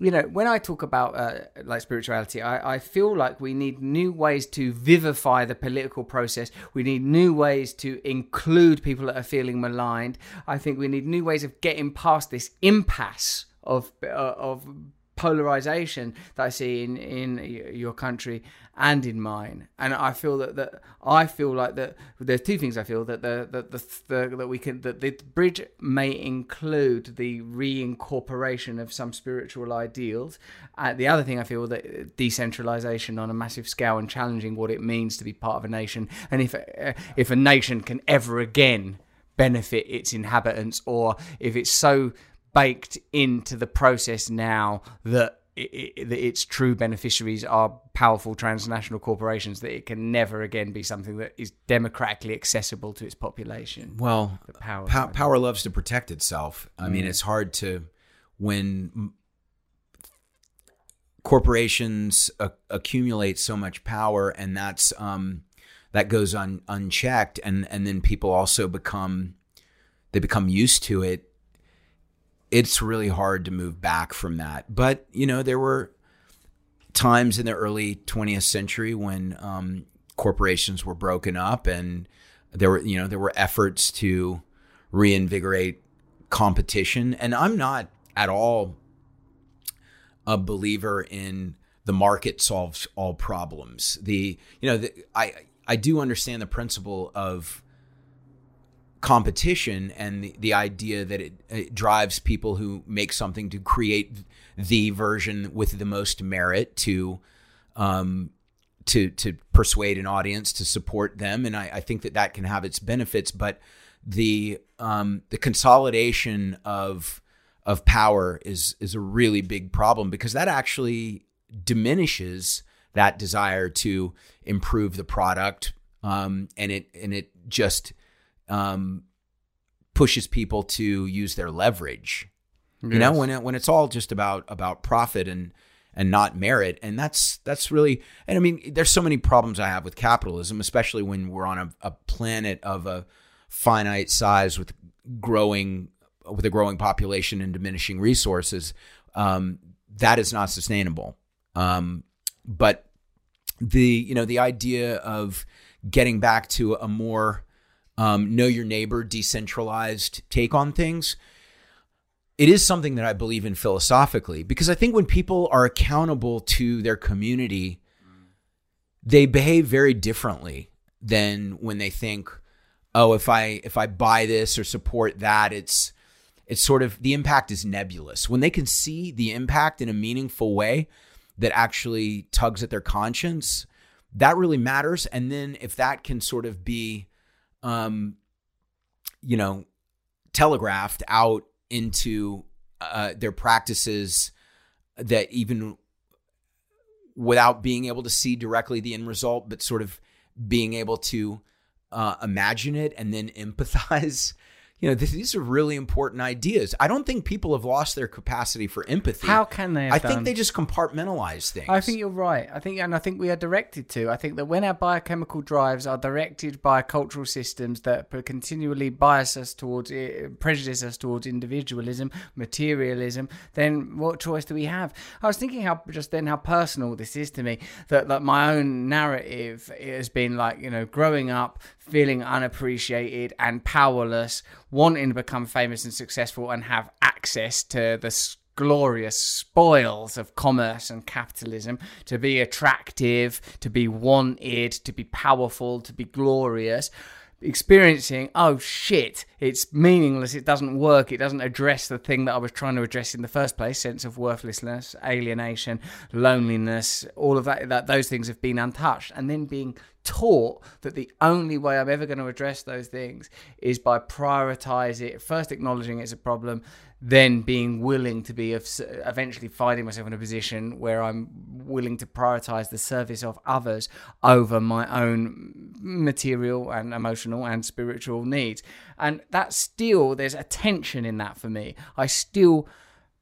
you know, when I talk about uh, like spirituality, I, I feel like we need new ways to vivify the political process. We need new ways to include people that are feeling maligned. I think we need new ways of getting past this impasse of uh, of polarization that I see in in your country and in mine. And I feel that that I feel like that there's two things I feel that the that the, the, that we can that the bridge may include the reincorporation of some spiritual ideals. Uh, the other thing I feel that decentralization on a massive scale and challenging what it means to be part of a nation. And if uh, if a nation can ever again benefit its inhabitants or if it's so baked into the process now that, it, that its true beneficiaries are powerful transnational corporations that it can never again be something that is democratically accessible to its population. Well, power, power, power loves to protect itself. I mm. mean, it's hard to when corporations a- accumulate so much power, and that's um, that goes un- unchecked, and and then people also become they become used to it it's really hard to move back from that. But, you know, there were times in the early 20th century when um, corporations were broken up and there were, you know, there were efforts to reinvigorate competition. And I'm not at all a believer in the market solves all problems. The, you know, the, I, I do understand the principle of competition and the, the idea that it, it, drives people who make something to create the version with the most merit to um, to to persuade an audience to support them. And I, I think that that can have its benefits but the um, the consolidation of of power is is a really big problem because that actually diminishes that desire to improve the product um, and it and it just um, pushes people to use their leverage. Yes. You know, when it, when it's all just about about profit and and not merit, and that's that's really. And I mean, there's so many problems I have with capitalism, especially when we're on a, a planet of a finite size with growing with a growing population and diminishing resources. Um, that is not sustainable. Um, but the you know the idea of getting back to a more um, know your neighbor, decentralized take on things. It is something that I believe in philosophically because I think when people are accountable to their community, they behave very differently than when they think, oh, if I if I buy this or support that, it's it's sort of the impact is nebulous. When they can see the impact in a meaningful way that actually tugs at their conscience, that really matters. And then if that can sort of be um, you know, telegraphed out into uh, their practices that even without being able to see directly the end result, but sort of being able to uh, imagine it and then empathize you know, these are really important ideas. I don't think people have lost their capacity for empathy. How can they? I done? think they just compartmentalize things. I think you're right. I think, and I think we are directed to. I think that when our biochemical drives are directed by cultural systems that continually bias us towards, eh, prejudice us towards individualism, materialism, then what choice do we have? I was thinking how just then how personal this is to me. That that my own narrative has been like you know growing up feeling unappreciated and powerless wanting to become famous and successful and have access to the glorious spoils of commerce and capitalism, to be attractive, to be wanted, to be powerful, to be glorious experiencing oh shit it's meaningless it doesn't work it doesn't address the thing that i was trying to address in the first place sense of worthlessness alienation loneliness all of that that those things have been untouched. And then being taught that the only way i'm ever going to address those things is by prioritize it first acknowledging it's a problem then being willing to be of, eventually finding myself in a position where I'm willing to prioritize the service of others over my own material and emotional and spiritual needs. And that still, there's a tension in that for me. I still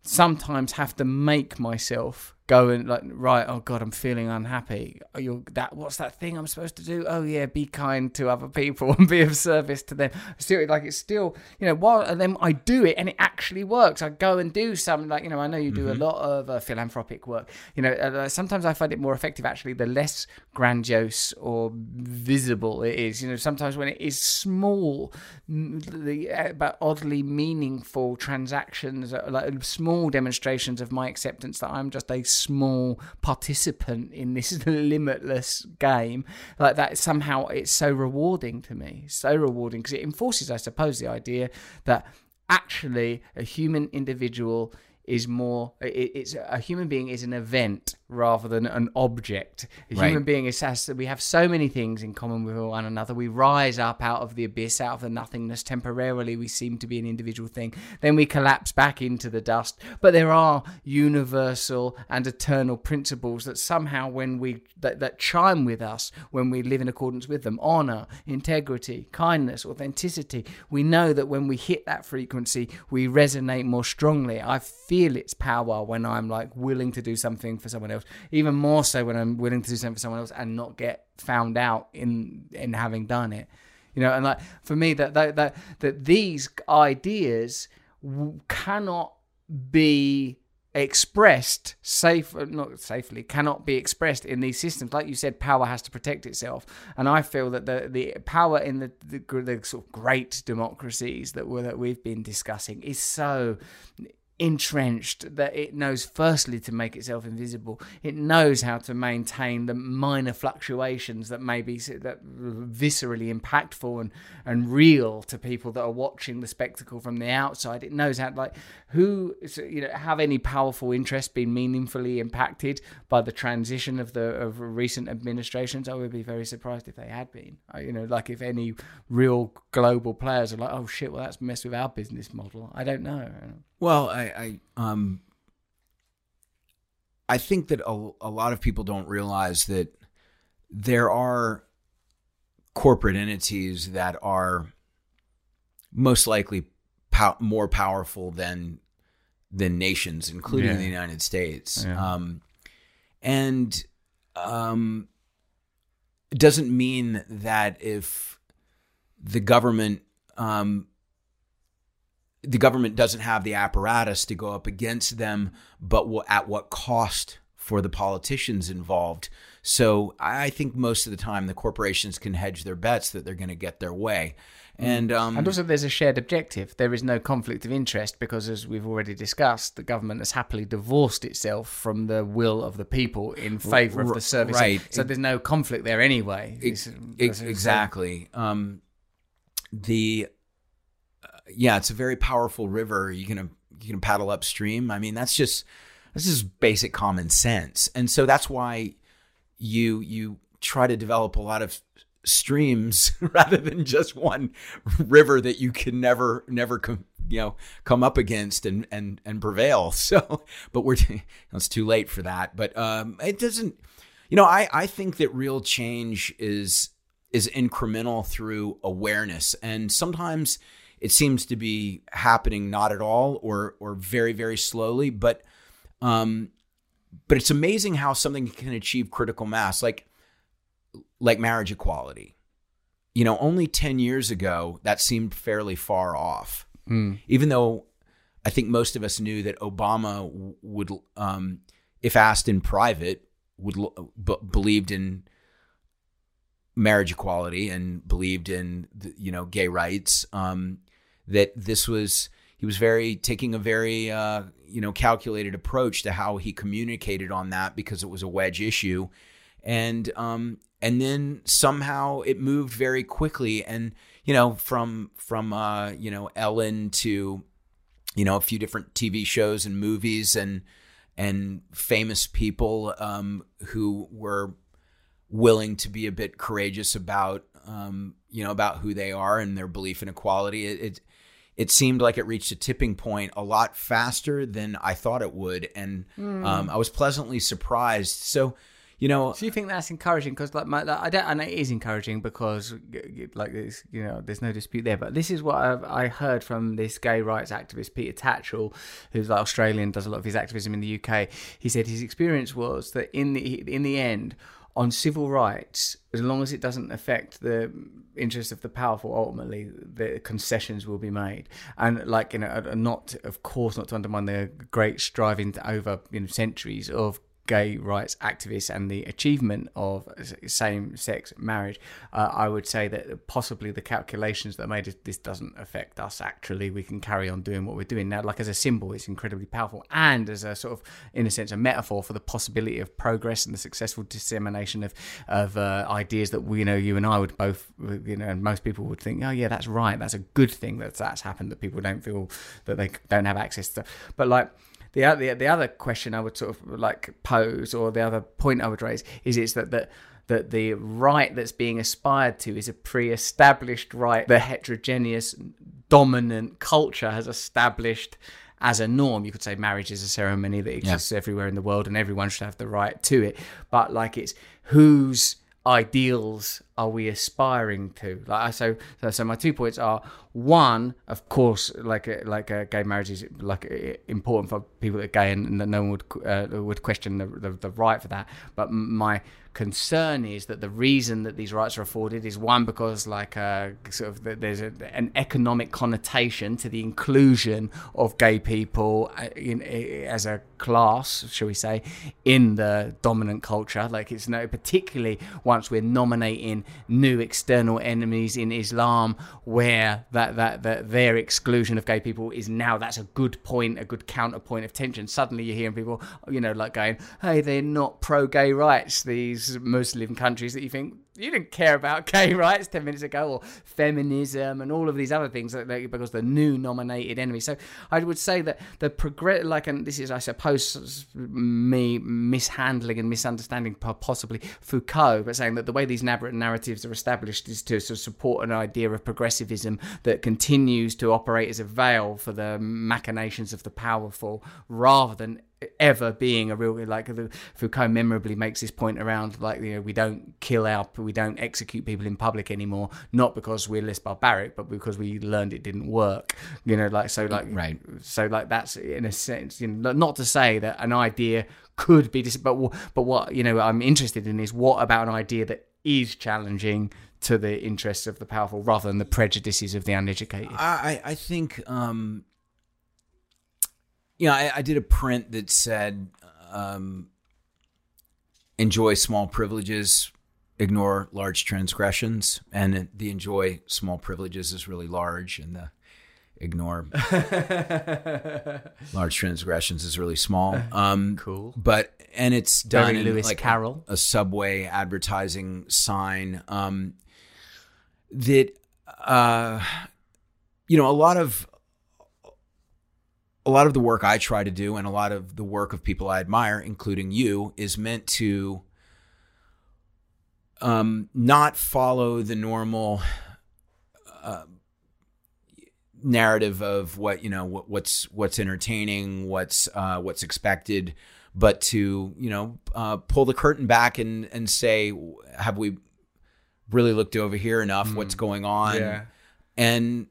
sometimes have to make myself go and like right oh god i'm feeling unhappy. Oh, you're that what's that thing i'm supposed to do? Oh yeah be kind to other people and be of service to them. Still like it's still you know while and then i do it and it actually works. I go and do something like you know i know you do mm-hmm. a lot of uh, philanthropic work. You know uh, sometimes i find it more effective actually the less grandiose or visible it is. You know sometimes when it is small the uh, but oddly meaningful transactions uh, like small demonstrations of my acceptance that i'm just a small participant in this limitless game like that somehow it's so rewarding to me so rewarding because it enforces i suppose the idea that actually a human individual is more it's a human being is an event rather than an object. A right. human being is has we have so many things in common with one another. We rise up out of the abyss out of the nothingness. Temporarily we seem to be an individual thing. Then we collapse back into the dust. But there are universal and eternal principles that somehow when we that, that chime with us when we live in accordance with them. Honor integrity kindness authenticity. We know that when we hit that frequency we resonate more strongly. I feel feel its power when I'm like willing to do something for someone else. Even more so when I'm willing to do something for someone else and not get found out in in having done it. You know, and like for me, that that that, that these ideas cannot be expressed safe not safely cannot be expressed in these systems like you said power has to protect itself and i feel that the the power in the the, the sort of great democracies that we that we've been discussing is so entrenched that it knows firstly to make itself invisible. It knows how to maintain the minor fluctuations that may be that viscerally impactful and and real to people that are watching the spectacle from the outside. It knows how like who you know have any powerful interest been meaningfully impacted by the transition of the of recent administrations? I would be very surprised if they had been. You know like if any real global players are like oh shit well that's messed with our business model. I don't know. Well, I, I um I think that a, a lot of people don't realize that there are corporate entities that are most likely pow- more powerful than than nations, including yeah. the United States. Yeah. Um, and um, it doesn't mean that if the government um, the government doesn't have the apparatus to go up against them, but at what cost for the politicians involved? So I think most of the time the corporations can hedge their bets that they're going to get their way. Mm. And um, and also there's a shared objective. There is no conflict of interest because, as we've already discussed, the government has happily divorced itself from the will of the people in favour of the service. Right. So there's no conflict there anyway. It, exactly. Um, the yeah, it's a very powerful river. You can you can paddle upstream. I mean, that's just this is basic common sense, and so that's why you you try to develop a lot of streams rather than just one river that you can never never come you know come up against and and and prevail so but we're it's too late for that but um it doesn't you know i i think that real change is is incremental through awareness and sometimes it seems to be happening not at all or or very very slowly but um but it's amazing how something can achieve critical mass like like marriage equality you know only 10 years ago that seemed fairly far off mm. even though i think most of us knew that obama would um if asked in private would b- believed in marriage equality and believed in the, you know gay rights um that this was he was very taking a very uh, you know calculated approach to how he communicated on that because it was a wedge issue, and um, and then somehow it moved very quickly and you know from from uh, you know Ellen to you know a few different TV shows and movies and and famous people um, who were willing to be a bit courageous about um, you know about who they are and their belief in equality. It, it it seemed like it reached a tipping point a lot faster than I thought it would, and um, I was pleasantly surprised. So. You know, Do you think that's encouraging? Because like, my, like, I don't, and it is encouraging because like this, you know, there's no dispute there. But this is what I've, I heard from this gay rights activist Peter Tatchell, who's like Australian, does a lot of his activism in the UK. He said his experience was that in the in the end, on civil rights, as long as it doesn't affect the interests of the powerful, ultimately the concessions will be made. And like you know, not of course not to undermine the great striving over you know centuries of gay rights activists and the achievement of same-sex marriage, uh, I would say that possibly the calculations that made this doesn't affect us. Actually, we can carry on doing what we're doing now. Like as a symbol, it's incredibly powerful, and as a sort of, in a sense, a metaphor for the possibility of progress and the successful dissemination of of uh, ideas that we you know you and I would both you know and most people would think, oh yeah, that's right, that's a good thing that that's happened that people don't feel that they don't have access to, but like the other the other question I would sort of like pose, or the other point I would raise, is it's that that that the right that's being aspired to is a pre-established right. The heterogeneous dominant culture has established as a norm. You could say marriage is a ceremony that exists everywhere in the world, and everyone should have the right to it. But like it's whose ideals are we aspiring to? Like so, so, so my two points are one, of course, like like a gay marriage is like important for people that are gay, and, that no one would uh, would question the, the the right for that. But my concern is that the reason that these rights are afforded is one because like uh, sort of there's a, an economic connotation to the inclusion of gay people uh, in, as a class, shall we say, in the dominant culture. Like it's no particularly once we're nominating new external enemies in Islam, where that, that that their exclusion of gay people is now that's a good point, a good counterpoint of tension. Suddenly you're hearing people, you know, like going, "Hey, they're not pro-gay rights." These Muslim countries that you think you didn't care about gay rights 10 minutes ago or feminism and all of these other things because the new nominated enemy. So i would say that the progress like and this is i suppose me mishandling and misunderstanding possibly foucault but saying that the way these narratives are established is to sort of support an idea of progressivism that continues to operate as a veil for the machinations of the powerful rather than ever being a real like the, Foucault memorably makes this point around like you know we don't kill our we don't execute people in public anymore not because we're less barbaric but because we learned it didn't work you know like so like Right. so like that's in a sense you know not to say that an idea could be dis- but but what you know I'm interested in is what about an idea that is challenging to the interests of the powerful rather than the prejudices of the uneducated I, I I think, um, you know, I, I did a print that said, um, enjoy small privileges, ignore large transgressions. And the enjoy small privileges is really large, and the ignore large transgressions is really small. Um, cool but and it's done Very in Lewis like Carroll. a, a subway advertising sign um, that uh, you know a lot of a lot of the work I try to do and a lot of the work of people I admire, including you, is meant to um, not follow the normal uh, narrative of what you know what, what's what's entertaining, what's uh, what's expected, but to you know uh, pull the curtain back and and say, have we really looked over here enough? What's going on? Yeah. And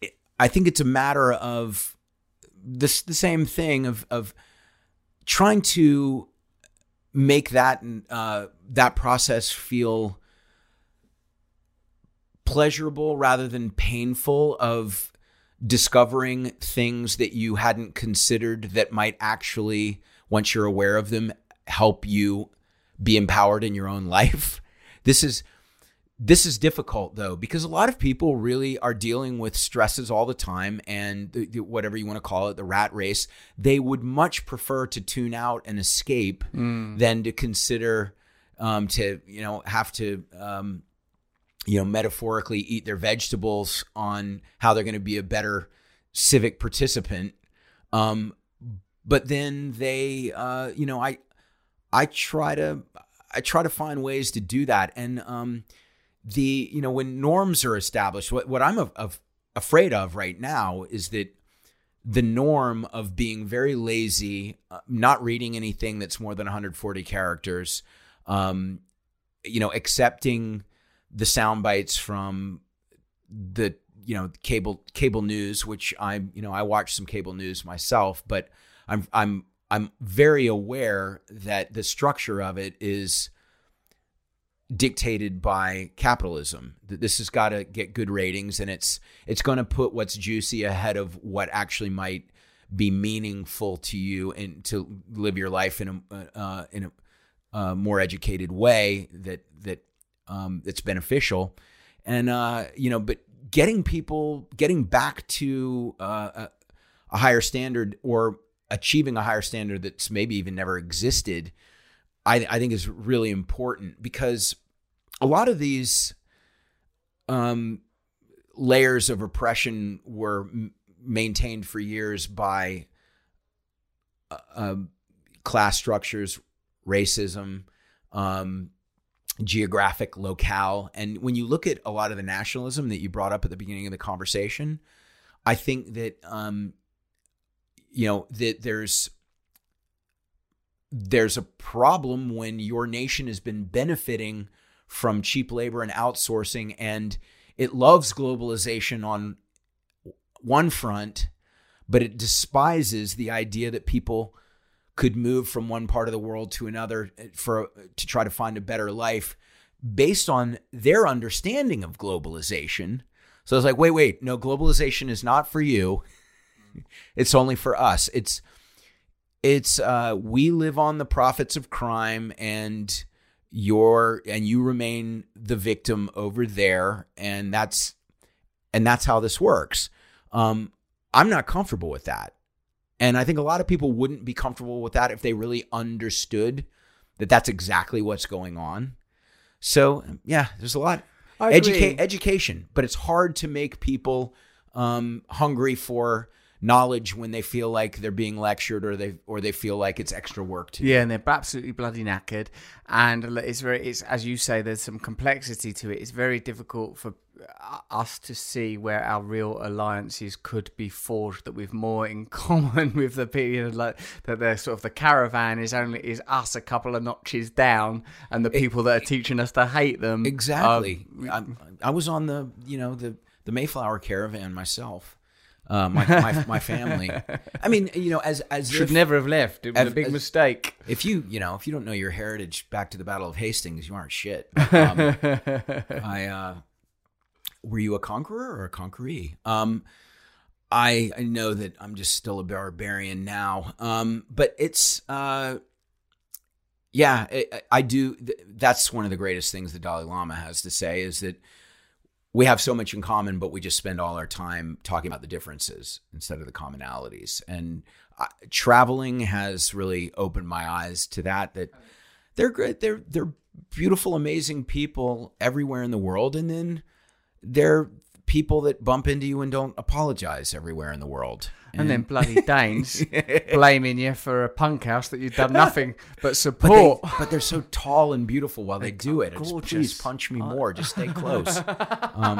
it- I think it's a matter of this the same thing of of trying to make that uh, that process feel pleasurable rather than painful of discovering things that you hadn't considered that might actually once you're aware of them help you be empowered in your own life. This is this is difficult though because a lot of people really are dealing with stresses all the time and the, the- whatever you want to call it the rat race. They would much prefer to tune out and escape than to consider um, to you know have to um, you know metaphorically eat their vegetables on how they're going to be a better civic participant. Um, but then they uh, you know i i try to i try to find ways to do that. And um, the you know when norms are established what, what i'm afraid of right now is that the norm of being very lazy uh, not reading anything that's more than 140 characters um, you know accepting the sound bites from the you know cable cable news which i'm you know i watch some cable news myself but i'm i'm i'm very aware that the structure of it is dictated by capitalism. That this has got to get good ratings and it's it's going to put what's juicy ahead of what actually might be meaningful to you and to live your life in a uh, in a uh, more educated way that that um, that's beneficial. And uh, you know but getting people getting back to uh, a, a higher standard or achieving a higher standard that's maybe even never existed I, I think is really important because a lot of these um, layers of oppression were m- maintained for years by uh, um, class structures, racism, um, geographic locale. And when you look at a lot of the nationalism that you brought up at the beginning of the conversation, I think that um, you know that there's there's a problem when your nation has been benefiting from cheap labor and outsourcing and it loves globalization on one front but it despises the idea that people could move from one part of the world to another eh, for to try to find a better life based on their understanding of globalization. So it's like wait wait no globalization is not for you. It's only for us. It's it's uh we live on the profits of crime and you're and you remain the victim over there. And that's and that's how this works. Um i'm not comfortable with that. And i think a lot of people wouldn't be comfortable with that if they really understood that that's exactly what's going on. So yeah there's a lot. Educa- education but it's hard to make people um hungry for knowledge when they feel like they're being lectured or they or they feel like it's extra work to. Yeah, and they're absolutely bloody knackered, and it's very, it's as you say, there's some complexity to it. It's very difficult for uh, us to see where our real alliances could be forged. That we've more in common with the people, you know, like that. The sort of the caravan is only is us a couple of notches down, and the people that are teaching us to hate them. Exactly. are- I, I was on the you know the the Mayflower caravan myself. Uh, my, my my family. I mean, you know, as as should if, never have left. It was a big as- mistake. if you you know if you don't know your heritage back to the Battle of Hastings, you aren't shit. Um, I uh, were you a conqueror or a conqueree? Um, I I know that I'm just still a barbarian now. Um, but it's uh, yeah, I, I do. That's one of the greatest things the Dalai Lama has to say is that we have so much in common, but we just spend all our time talking about the differences instead of the commonalities. And uh, traveling has really opened my eyes to that. That they're great. They're they're beautiful, amazing people everywhere in the world, and then they're people that bump into you and don't apologize everywhere in the world. And then bloody Danes blaming you for a punk house that you've done nothing but But, they, support. but they're so tall and beautiful while they do it. Just, gorgeous. please punch me more. Just stay close. Um,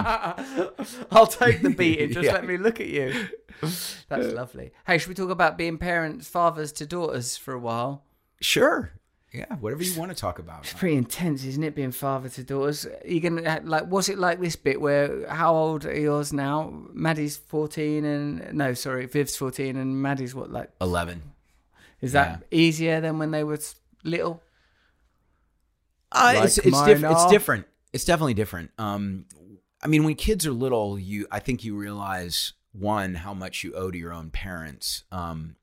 I'll take the beating. Just Yeah. let me look at you. That's lovely. Hey, should we talk about being parents, fathers to daughters for a while? Sure. Yeah. Whatever you want to talk about. It's pretty intense, isn't it? Being father to daughters. You gonna like? Was it like this bit where? How old are yours now? Maddie's fourteen, and no, sorry, Viv's fourteen, and Maddie's what? Like, Eleven. is that easier than when they were little? Uh, Like it's it's, diff- it's different. It's definitely different. Um, I mean, when kids are little, you I think you realize one how much you owe to your own parents. Um,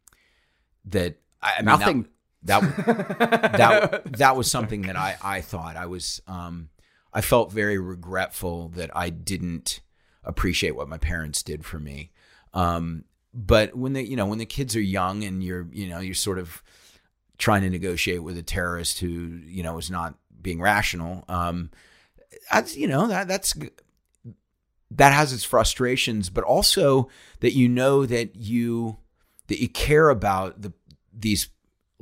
that I, I mean, Nothing. That, that that that was something that I I thought I was. Um, I felt very regretful that I didn't appreciate what my parents did for me. Um, but when they, you know, when the kids are young and you're, you know, you're sort of trying to negotiate with a terrorist who, you know, is not being rational. Um, that's, you know, that that's that has its frustrations, but also that you know that you that you care about the these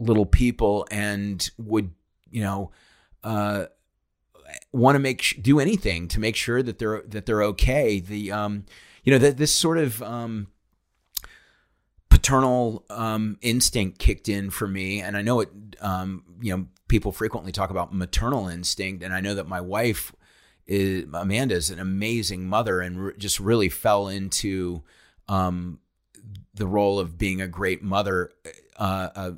little people and would, you know, uh, want to make do anything to make sure that they're that they're okay. The um, you know that this sort of um, paternal um, instinct kicked in for me, and I know it. Um, you know, people frequently talk about maternal instinct, and I know that my wife is Amanda is an amazing mother and re- just really fell into um, the role of being a great mother. Uh, uh,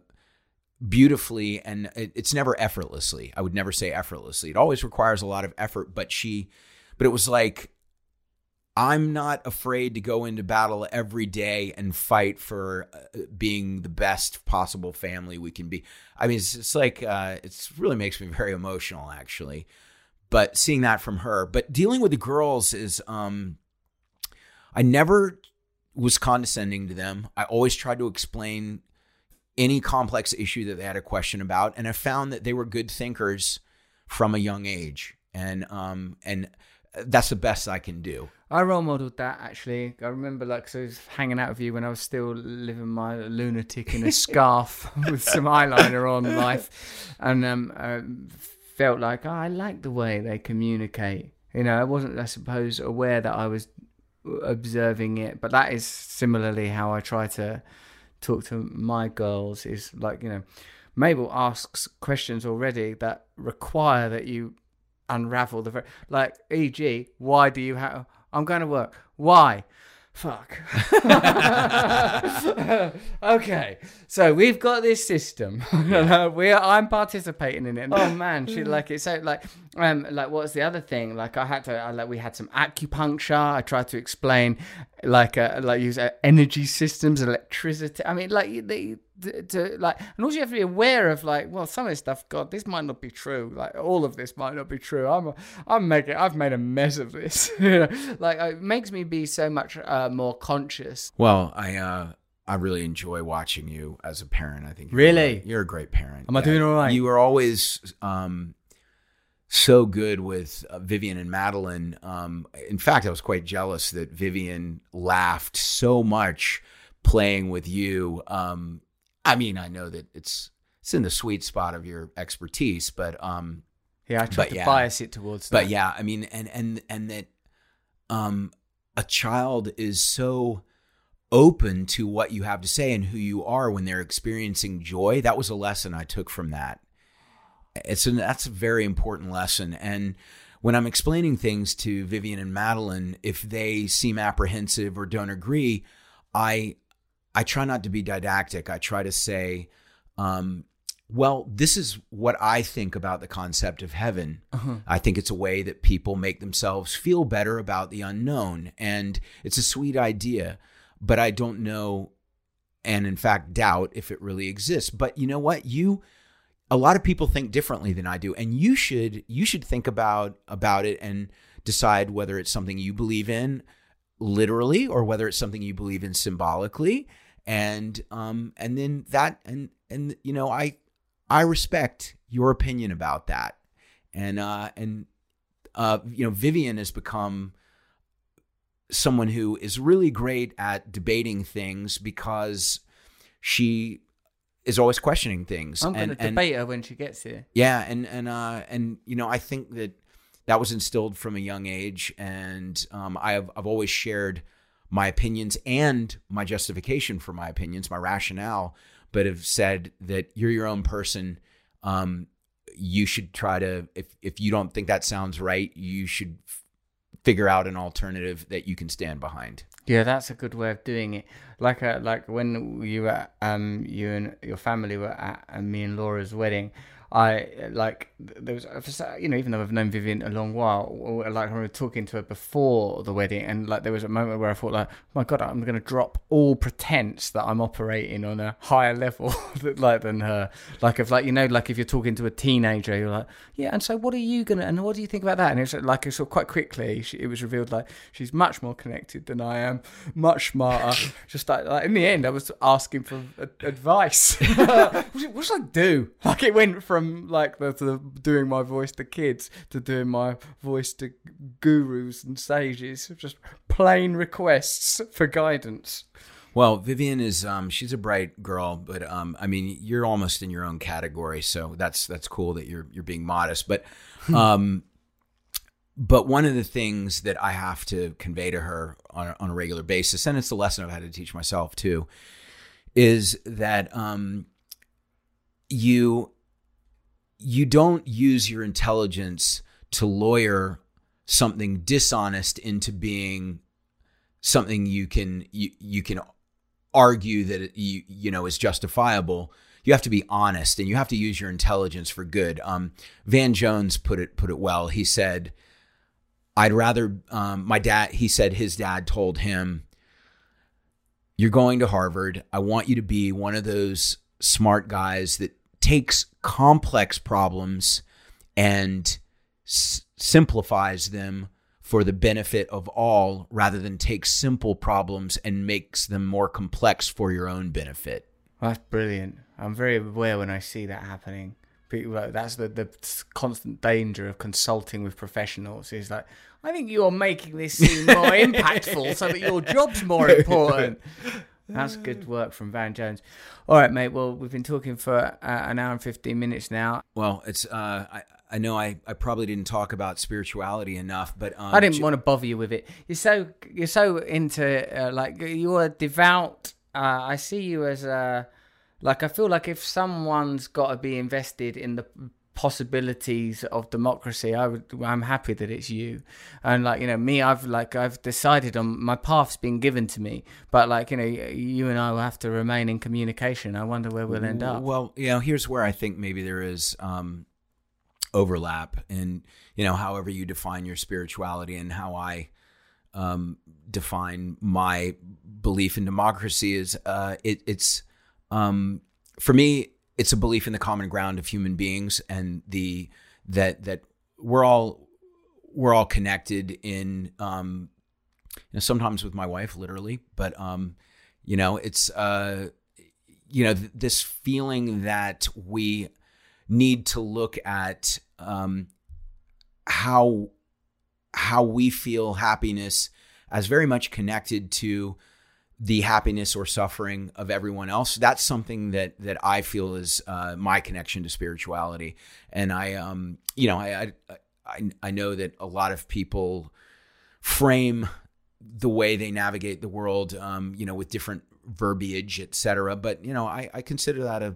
beautifully and it, it's never effortlessly. I would never say effortlessly. It always requires a lot of effort but she but it was like i'm not afraid to go into battle every day and fight for uh, being the best possible family we can be. I mean it's, it's like uh it's really makes me very emotional actually but seeing that from her. But dealing with the girls is um i never was condescending to them. I always tried to explain any complex issue that they had a question about, and I found that they were good thinkers from a young age, and um, and that's the best I can do. I role modeled that actually. I remember like so I was hanging out with you when I was still living my lunatic in a scarf with some eyeliner on life, and um, I felt like oh, I like the way they communicate. You know, I wasn't, I suppose, aware that I was observing it, but that is similarly how I try to talk to my girls is like you know mabel asks questions already that require that you unravel the very like eg why do you have i'm going to work. Why fuck. Okay so we've got this system. Yeah. we are, i'm participating in it. Oh man she like it's so like um like what's the other thing? Like i had to I, like we had some acupuncture. I tried to explain like uh, like use uh, energy systems electricity. I mean like the to, to, like and also you have to be aware of like well some of this stuff god this might not be true like all of this might not be true i'm i'm making i've made a mess of this you know like it makes me be so much uh, more conscious well i uh I really enjoy watching you as a parent. I think you're really a, you're a great parent. Am I doing all right? You are always um, so good with uh, Vivian and Madeline. Um, in fact, I was quite jealous that Vivian laughed so much playing with you. Um, I mean, I know that it's it's in the sweet spot of your expertise, but um, yeah, I try to yeah, bias it towards. That. But yeah, I mean, and and and that um, a child is so open to what you have to say and who you are when they're experiencing joy. That was a lesson I took from that. It's an, that's a very important lesson, and when I'm explaining things to Vivian and Madeline, if they seem apprehensive or don't agree, I I try not to be didactic. I try to say, um, well, this is what I think about the concept of heaven. Uh-huh. I think it's a way that people make themselves feel better about the unknown. And it's a sweet idea, but I don't know, and in fact, doubt if it really exists. But you know what? You. A lot of people think differently than I do, and you should you should think about about it and decide whether it's something you believe in literally or whether it's something you believe in symbolically and um and then that and and you know I I respect your opinion about that and uh and uh you know Vivian has become someone who is really great at debating things because she is always questioning things. I'm going to debate her when she gets here. Yeah, and and uh, and you know, I think that that was instilled from a young age, and um, I've I've always shared my opinions and my justification for my opinions, my rationale, but have said that you're your own person. Um, you should try to, if, if you don't think that sounds right, you should f- figure out an alternative that you can stand behind. Yeah, that's a good way of doing it. Like, uh, like when you were, um, you and your family were at uh, me and Laura's wedding, I like there was uh, you know even though I've known Vivian a long while, like I remember talking to her before the wedding, and like there was a moment where I thought like, oh my God, I'm going to drop all pretense that I'm operating on a higher level like than her. Like if like you know like if you're talking to a teenager, you're like, yeah, and so what are you gonna and what do you think about that? And it's uh, like sort of quite quickly she, it was revealed like she's much more connected than I am, much smarter. Just like, like in the end, I was asking for advice. what should I do? Like it went from like the, the doing my voice to kids to doing my voice to gurus and sages. Just plain requests for guidance. Well, Vivian is um, she's a bright girl, but um, I mean, you're almost in your own category, so that's that's cool that you're you're being modest. But um, but one of the things that I have to convey to her on a, on a regular basis, and it's the lesson I've had to teach myself too, is that um, you you don't use your intelligence to lawyer something dishonest into being something you can you, you can argue that you you know is justifiable. You have to be honest and you have to use your intelligence for good. Um, van jones put it put it well. He said i'd rather um, my dad he said his dad told him you're going to harvard. I want you to be one of those smart guys that takes complex problems and s- simplifies them for the benefit of all rather than takes simple problems and makes them more complex for your own benefit. That's brilliant. I'm very aware when I see that happening. That's the, the constant danger of consulting with professionals. Is like, I think you're making this seem more impactful so that your job's more important. That's good work from Van Jones. All right, mate. Well, we've been talking for uh, an hour and 15 minutes now. Well, it's uh, I, I know I, I probably didn't talk about spirituality enough, but um, I didn't want to bother you with it. You're so you're so into uh, like you're devout. Uh, I see you as a like I feel like if someone's got to be invested in the possibilities of democracy i would i'm happy that it's you. And like you know me i've like i've decided on my path's been given to me but like you know you and i will have to remain in communication. I wonder where we'll end up. Well you know here's where i think maybe there is um overlap in you know however you define your spirituality and how i um define my belief in democracy is uh it, it's um for me it's a belief in the common ground of human beings and the that that we're all we're all connected in um you know, sometimes with my wife literally but um you know it's uh you know th- this feeling that we need to look at um how how we feel happiness as very much connected to the happiness or suffering of everyone else. That's something that that I feel is uh, my connection to spirituality, and I, um, you know, I, I I know that a lot of people frame the way they navigate the world, um, you know, with different verbiage, etc. But you know, I, I consider that a,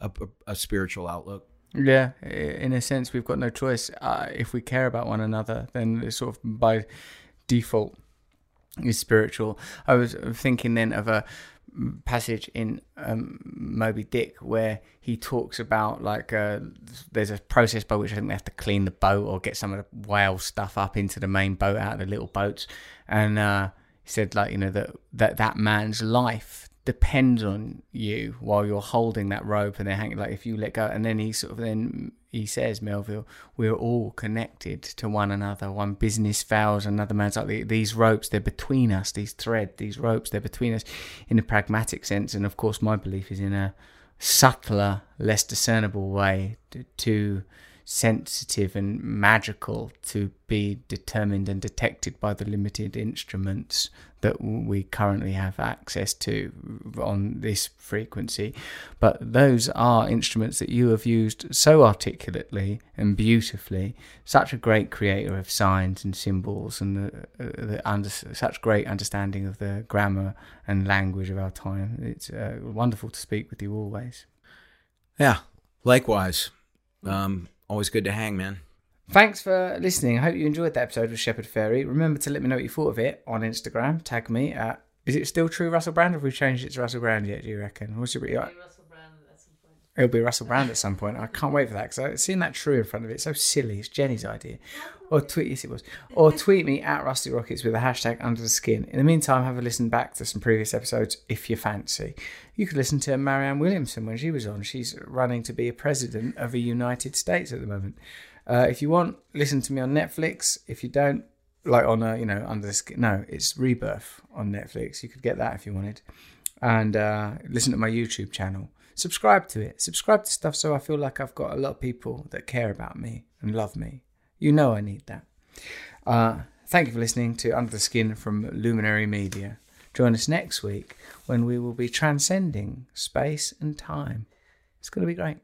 a, a spiritual outlook. Yeah, in a sense, we've got no choice. Uh, if we care about one another, then it's sort of by default is spiritual. I was thinking then of a passage in um, Moby Dick where he talks about like uh, there's a process by which I think they have to clean the boat or get some of the whale stuff up into the main boat out of the little boats, and uh, he said like you know that that that man's life depends on you while you're holding that rope and then hanging like if you let go and then he sort of then he says melville we're all connected to one another. One business fails another man's like these ropes they're between us these thread these ropes they're between us in a pragmatic sense. And of course my belief is in a subtler less discernible way to, to sensitive and magical to be determined and detected by the limited instruments that we currently have access to on this frequency. But those are instruments that you have used so articulately and beautifully, such a great creator of signs and symbols, and the, uh, the under, such great understanding of the grammar and language of our time. It's uh, wonderful to speak with you always. Yeah, likewise. Um, always good to hang, man. Thanks for listening. I hope you enjoyed that episode with Shepard Fairey. Remember to let me know what you thought of it on Instagram. Tag me at. Is it still true Russell Brand, or have we changed it to Russell Brand yet? Do you reckon? What's your? Russell Brand at some point. It'll be Russell Brand at some point. I can't wait for that because seen that true in front of it. It's so silly. It's Jenny's idea. Or tweet, yes, it was. Or tweet me at Rusty Rockets with the hashtag under the skin. In the meantime, have a listen back to some previous episodes if you fancy. You could listen to Marianne Williamson when she was on. She's running to be a president of the United States at the moment. Uh, if you want, listen to me on Netflix. If you don't, like on a, you know, under the skin. No, it's Rebirth on Netflix. You could get that if you wanted. And uh, listen to my YouTube channel subscribe to it. Subscribe to stuff so I feel like I've got a lot of people that care about me and love me. You know I need that. Uh, thank you for listening to Under the Skin from Luminary Media. Join us next week when we will be transcending space and time. It's going to be great.